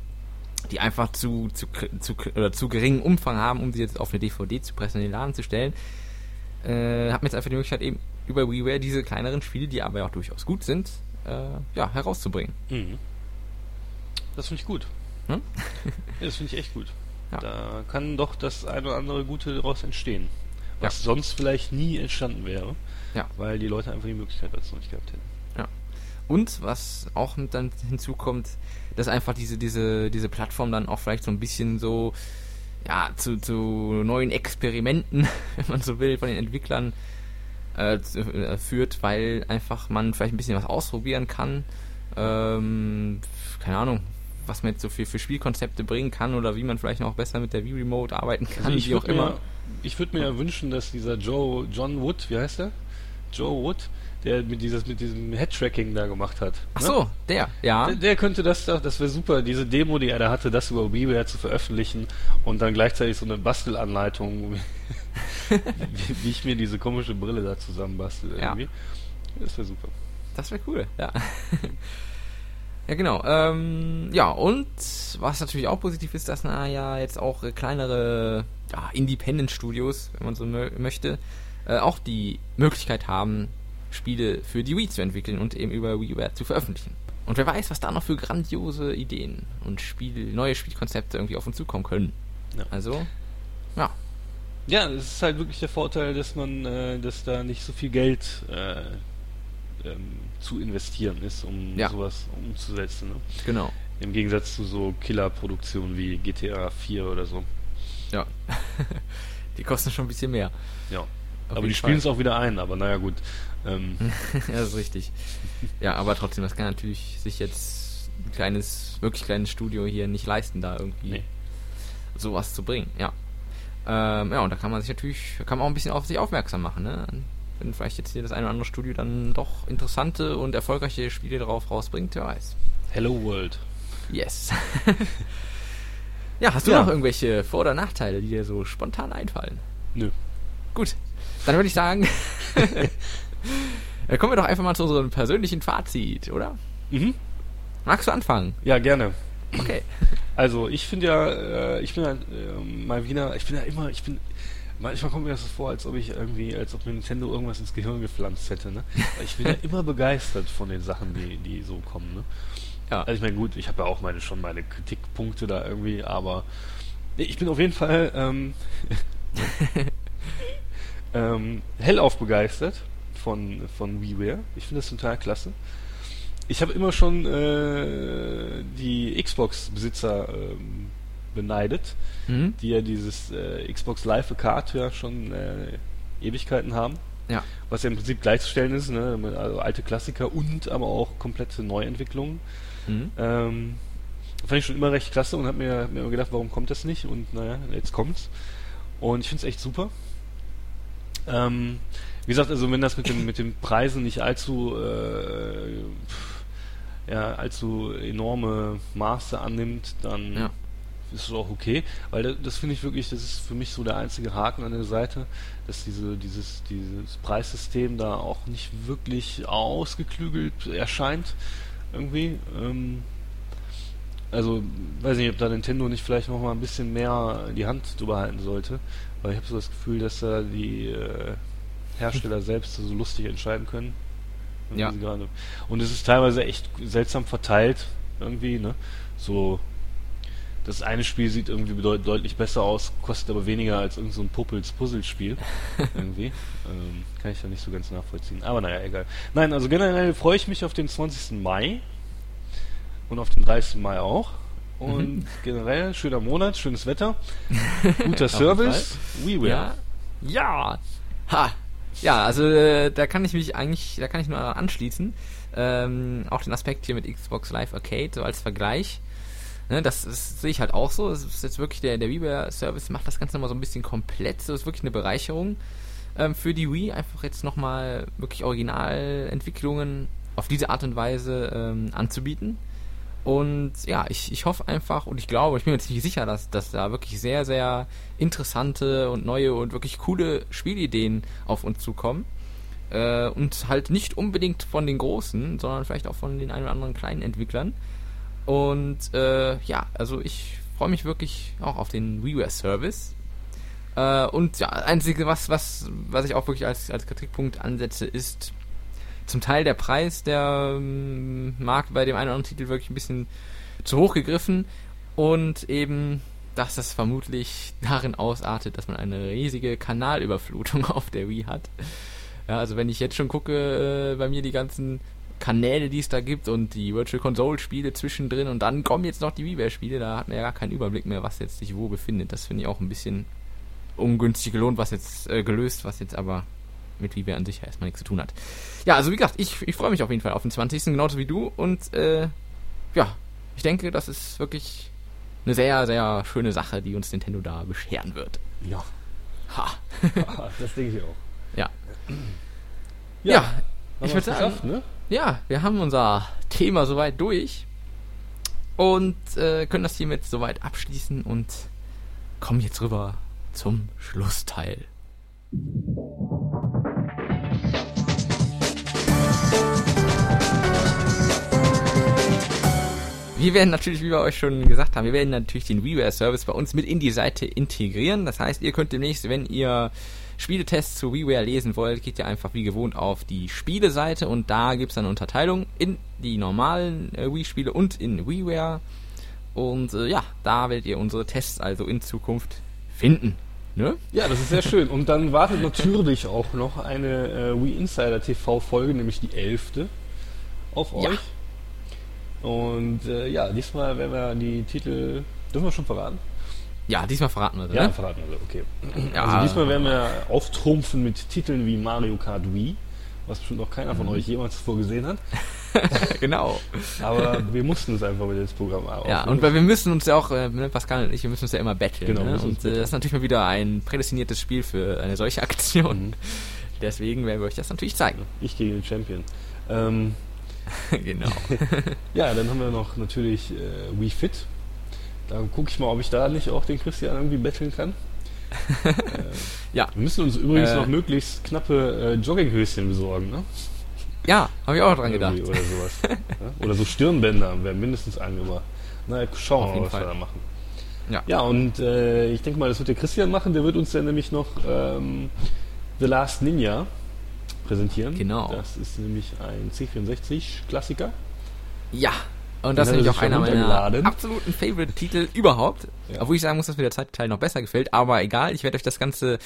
die einfach zu, zu, zu, oder zu geringen Umfang haben, um sie jetzt auf eine DVD zu pressen und in den Laden zu stellen, äh, hat man jetzt einfach die Möglichkeit eben über WiiWare diese kleineren Spiele, die aber ja auch durchaus gut sind, äh, ja, herauszubringen. Mhm. Das finde ich gut. Hm? Ja, <laughs> das finde ich echt gut. Ja. Da kann doch das eine oder andere Gute daraus entstehen. Was sonst vielleicht nie entstanden wäre. Ja. Weil die Leute einfach die Möglichkeit dazu nicht gehabt hätten. Und was auch mit dann hinzukommt, dass einfach diese, diese, diese Plattform dann auch vielleicht so ein bisschen so, ja, zu, zu neuen Experimenten, <laughs> wenn man so will, von den Entwicklern äh, führt, weil einfach man vielleicht ein bisschen was ausprobieren kann. Ähm, keine Ahnung, was man jetzt so für, für Spielkonzepte bringen kann oder wie man vielleicht noch besser mit der Wii Remote arbeiten kann, Also ich wie auch würde mir, immer. ich würde mir ja wünschen, dass dieser Joe, John Wood, wie heißt der? Joe Wood, der mit dieses, mit diesem Head-Tracking da gemacht hat. Ach ne? so, der, ja. Der, der könnte das doch, das wäre super, diese Demo, die er da hatte, das über WiiWare zu veröffentlichen und dann gleichzeitig so eine Bastelanleitung, <laughs> wie, wie ich mir diese komische Brille da zusammenbastel Ja. irgendwie. Das wäre super. Das wäre cool, ja. <laughs> ja, genau. Ähm, ja, und was natürlich auch positiv ist, dass na ja jetzt auch kleinere ja, Independent-Studios, wenn man so mö möchte, äh, auch die Möglichkeit haben, Spiele für die Wii zu entwickeln und eben über WiiWare zu veröffentlichen. Und wer weiß, was da noch für grandiose Ideen und Spiel, neue Spielkonzepte irgendwie auf uns zukommen können. Ja. Also, ja, Ja, es ist halt wirklich der Vorteil, dass man, äh, dass da nicht so viel Geld äh, ähm, zu investieren ist, um Ja. sowas umzusetzen. Ne? genau. Im Gegensatz zu so Killerproduktionen wie GTA 4 oder so. Ja. <laughs> die kosten schon ein bisschen mehr. Ja. Auf aber die spielen es auch wieder ein, aber naja gut. Ähm, <laughs> ja, das ist richtig. Ja, aber trotzdem, das kann natürlich sich jetzt ein kleines, wirklich kleines Studio hier nicht leisten, da irgendwie Nee. sowas zu bringen. Ja. Ähm, ja, und da kann man sich natürlich, kann man auch ein bisschen auf sich aufmerksam machen, ne? Wenn vielleicht jetzt hier das eine oder andere Studio dann doch interessante und erfolgreiche Spiele darauf rausbringt, wer weiß. Hello World. Yes. <laughs> ja, hast du Ja. noch irgendwelche Vor- oder Nachteile, die dir so spontan einfallen? Nö. Gut, dann würde ich sagen, <laughs> äh, kommen wir doch einfach mal zu unserem persönlichen Fazit, oder? Mhm. Magst du anfangen? Ja, gerne. Okay. Also ich finde ja, äh, ich bin ja äh, mal wieder, ich bin ja immer, ich bin, manchmal kommt mir das so vor, als ob ich irgendwie, als ob mir Nintendo irgendwas ins Gehirn gepflanzt hätte, ne? Weil Ich bin ja <laughs> immer begeistert von den Sachen, die, die so kommen, ne? Ja. Also ich meine, gut, ich habe ja auch meine schon meine Kritikpunkte da irgendwie, aber ich bin auf jeden Fall ähm, <laughs> ähm, hellauf begeistert von, von WiiWare. Ich finde das total klasse. Ich habe immer schon äh, die Xbox-Besitzer ähm, beneidet, Mhm. die ja dieses äh, Xbox Live Card ja schon äh, Ewigkeiten haben. Ja. Was ja im Prinzip gleichzustellen ist, ne? also alte Klassiker und aber auch komplette Neuentwicklungen. Mhm. Ähm, fand ich schon immer recht klasse und habe mir, hab mir immer gedacht, warum kommt das nicht? Und naja, jetzt kommt's. Und ich finde es echt super. Ähm, wie gesagt, also wenn das mit den, mit den Preisen nicht allzu, äh, ja, allzu enorme Maße annimmt, dann Ja. ist es auch okay. Weil das, das finde ich wirklich, das ist für mich so der einzige Haken an der Seite, dass diese, dieses, dieses Preissystem da auch nicht wirklich ausgeklügelt erscheint. Irgendwie. Ähm, also, weiß nicht, ob da Nintendo nicht vielleicht noch mal ein bisschen mehr die Hand drüber halten sollte, weil ich habe so das Gefühl, dass da die äh, Hersteller <laughs> selbst so lustig entscheiden können. Ja. Und es ist teilweise echt seltsam verteilt, irgendwie, ne? So, das eine Spiel sieht irgendwie deutlich besser aus, kostet aber weniger als irgend so ein Puppels-Puzzlespiel. <laughs> irgendwie. Ähm, kann ich ja nicht so ganz nachvollziehen. Aber naja, egal. Nein, also generell freue ich mich auf den 20. Mai und auf den 30. Mai auch. Und Mhm. generell schöner Monat, schönes Wetter, <laughs> guter Service. WeWare. Ja. Ja. Ha. Ja, also äh, da kann ich mich eigentlich, da kann ich nur anschließen. Ähm, auch den Aspekt hier mit Xbox Live Arcade so als Vergleich. Ne, das, das sehe ich halt auch so. Es ist jetzt wirklich der, der WiiWare-Service macht das Ganze nochmal so ein bisschen komplett. So ist wirklich eine Bereicherung ähm, für die Wii. Einfach jetzt nochmal wirklich Originalentwicklungen auf diese Art und Weise ähm, anzubieten. Und ja, ich, ich hoffe einfach und ich glaube, ich bin mir ziemlich sicher, dass, dass da wirklich sehr, sehr interessante und neue und wirklich coole Spielideen auf uns zukommen. Äh, und halt nicht unbedingt von den großen, sondern vielleicht auch von den ein oder anderen kleinen Entwicklern. Und äh, ja, also ich freue mich wirklich auch auf den WiiWare-Service. Äh, und ja, einzige, was, was, was ich auch wirklich als, als Kritikpunkt ansetze, ist zum Teil der Preis, der ähm, mag bei dem einen oder anderen Titel wirklich ein bisschen zu hoch gegriffen und eben, dass das vermutlich darin ausartet, dass man eine riesige Kanalüberflutung <laughs> auf der Wii hat. Ja, also wenn ich jetzt schon gucke, äh, bei mir die ganzen Kanäle, die es da gibt und die Virtual Console Spiele zwischendrin und dann kommen jetzt noch die WiiWare Spiele, da hat man ja gar keinen Überblick mehr, was jetzt sich wo befindet. Das finde ich auch ein bisschen ungünstig gelohnt, was jetzt äh, gelöst, was jetzt aber mit WiiWare an sich ja erstmal nichts zu tun hat. Ja, also wie gesagt, ich, ich freue mich auf jeden Fall auf den 20. genauso wie du und äh, ja, ich denke, das ist wirklich eine sehr, sehr schöne Sache, die uns Nintendo da bescheren wird. Ja. Ha. das denke ich auch. Ja. Ja, Ja, ich würde sagen, ne? ja, wir haben unser Thema soweit durch und äh, können das hiermit soweit abschließen und kommen jetzt rüber zum Schlussteil. Wir werden natürlich, wie wir euch schon gesagt haben, wir werden natürlich den WiiWare-Service bei uns mit in die Seite integrieren. Das heißt, ihr könnt demnächst, wenn ihr Spieletests zu WiiWare lesen wollt, geht ihr einfach wie gewohnt auf die Spieleseite und da gibt es eine Unterteilung in die normalen äh, Wii-Spiele und in WiiWare. Und äh, ja, da werdet ihr unsere Tests also in Zukunft finden. Ne? Ja, das ist sehr schön. Und dann wartet natürlich auch noch eine äh, Wii Insider TV Folge, nämlich die elfte, auf Ja. Und äh, ja, diesmal werden wir die Titel. Dürfen wir schon verraten? Ja, diesmal verraten wir sie, Ja, ne? verraten wir, okay. Ja. Also diesmal werden wir auftrumpfen mit Titeln wie Mario Kart Wii, was bestimmt noch keiner von euch jemals vorgesehen hat. <laughs> genau. Aber wir mussten es einfach mit das Programm aufnehmen. Ja, und weil wir müssen uns ja auch, äh, ne, Pascal und ich, wir müssen uns ja immer battlen. Genau, ne? Und äh, das ist natürlich mal wieder ein prädestiniertes Spiel für eine solche Aktion. Mhm. Deswegen werden wir euch das natürlich zeigen. Ich gegen den Champion. Ähm, <laughs> genau. <laughs> ja, dann haben wir noch natürlich äh, Wii Fit. Da gucke ich mal, ob ich da nicht auch den Christian irgendwie betteln kann. <laughs> äh, Ja. Wir müssen uns übrigens Äh. noch möglichst knappe äh, Jogginghöschen besorgen, ne? Ja, habe ich auch dran gedacht. Oder sowas. ja? Oder so Stirnbänder wären mindestens angebracht. Na, schauen wir mal, was Fall. wir da machen. Ja. Ja, und äh, ich denke mal, das wird der Christian machen. Der wird uns dann nämlich noch ähm, The Last Ninja präsentieren. Genau. Das ist nämlich ein C64-Klassiker. Ja. Und das ist nämlich auch einer meiner absoluten Favorite-Titel überhaupt. Ja. Obwohl ich sagen muss, dass mir der zweite Teil noch besser gefällt. Aber egal, ich werde euch das Ganze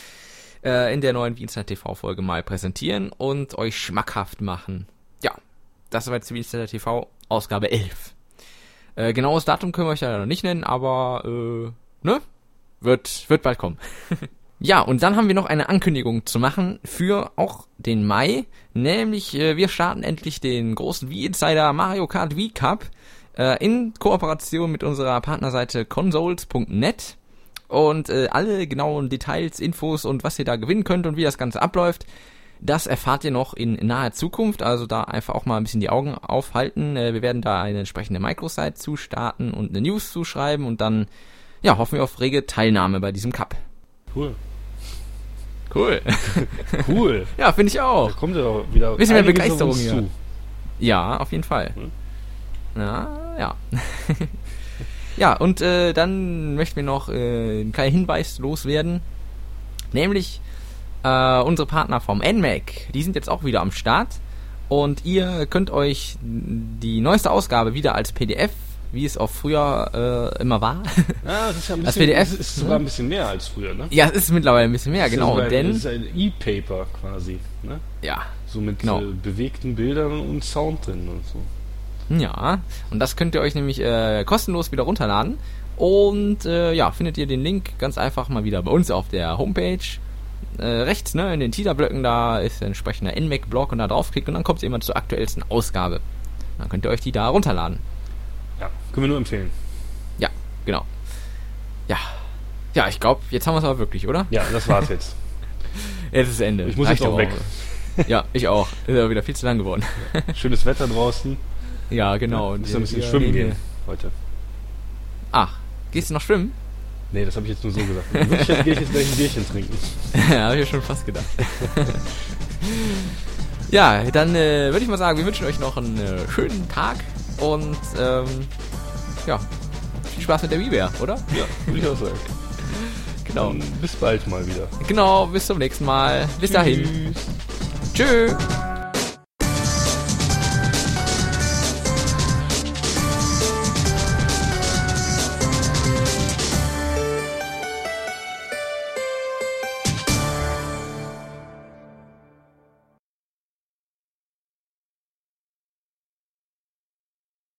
äh, in der neuen Wienstar TV-Folge mal präsentieren und euch schmackhaft machen. Ja, das war jetzt die Wienstar TV Ausgabe 11. Äh, genaues Datum können wir euch ja noch nicht nennen, aber äh, ne? Wird, wird bald kommen. <laughs> Ja, und dann haben wir noch eine Ankündigung zu machen für auch den Mai. Nämlich, äh, wir starten endlich den großen Wii-Insider Mario Kart Wii Cup äh, in Kooperation mit unserer Partnerseite consoles.net. Und äh, alle genauen Details, Infos und was ihr da gewinnen könnt und wie das Ganze abläuft, das erfahrt ihr noch in naher Zukunft. Also da einfach auch mal ein bisschen die Augen aufhalten. Äh, wir werden da eine entsprechende Microsite zustarten und eine News zuschreiben und dann ja, hoffen wir auf rege Teilnahme bei diesem Cup. Cool. Cool. <laughs> Cool. Ja, finde ich Da auch. kommt ja auch wieder Bisschen mehr Begeisterung hier. zu. Ja, auf jeden Fall. Hm. Ja, ja. <laughs> ja, und äh, dann möchten wir noch äh, einen kleinen Hinweis loswerden. Nämlich äh, unsere Partner vom NMAC, die sind jetzt auch wieder am Start. Und ihr könnt euch die neueste Ausgabe wieder als PDF, wie es auch früher äh, immer war. Ja, das ist ja ein bisschen, PDF, ist sogar ein bisschen mehr als früher, ne? ja, es ist mittlerweile ein bisschen mehr, Das ist genau. Das Denn, ist ein E-Paper quasi, ne? ja, So mit Genau. äh, bewegten Bildern und Sound drin und so. Ja, und das könnt ihr euch nämlich äh, kostenlos wieder runterladen. Und äh, ja, findet ihr den Link ganz einfach mal wieder bei uns auf der Homepage. Äh, rechts, ne, in den Teaserblöcken, da ist der entsprechende NMAC-Blog und da draufklickt und dann kommt ihr immer zur aktuellsten Ausgabe. Dann könnt ihr euch die da runterladen. Ja, können wir nur empfehlen. Ja, genau. Ja. Ja, ich glaube, jetzt haben wir es aber wirklich, oder? Ja, das war's jetzt. <laughs> Jetzt ist Ende. Ich muss Reicht jetzt auch weg. Ja, ich auch. Ist aber wieder viel zu lang geworden. <laughs> Schönes Wetter draußen. Ja, genau. Ich muss ein bisschen wir- schwimmen gehen heute. Ach, gehst du noch schwimmen? Nee, das habe ich jetzt nur so gesagt. Wirklich gehe ich jetzt gleich ein Bierchen trinken. <laughs> ja, habe ich ja schon fast gedacht. ja, dann äh, würde ich mal sagen, wir wünschen euch noch einen äh, schönen Tag und ähm, ja, viel Spaß mit der Wii-Bär, oder? Ja, würde ich auch sagen. Genau. Dann bis bald mal wieder. Genau, bis zum nächsten Mal. Bis dahin. Tschüss. Tschüss.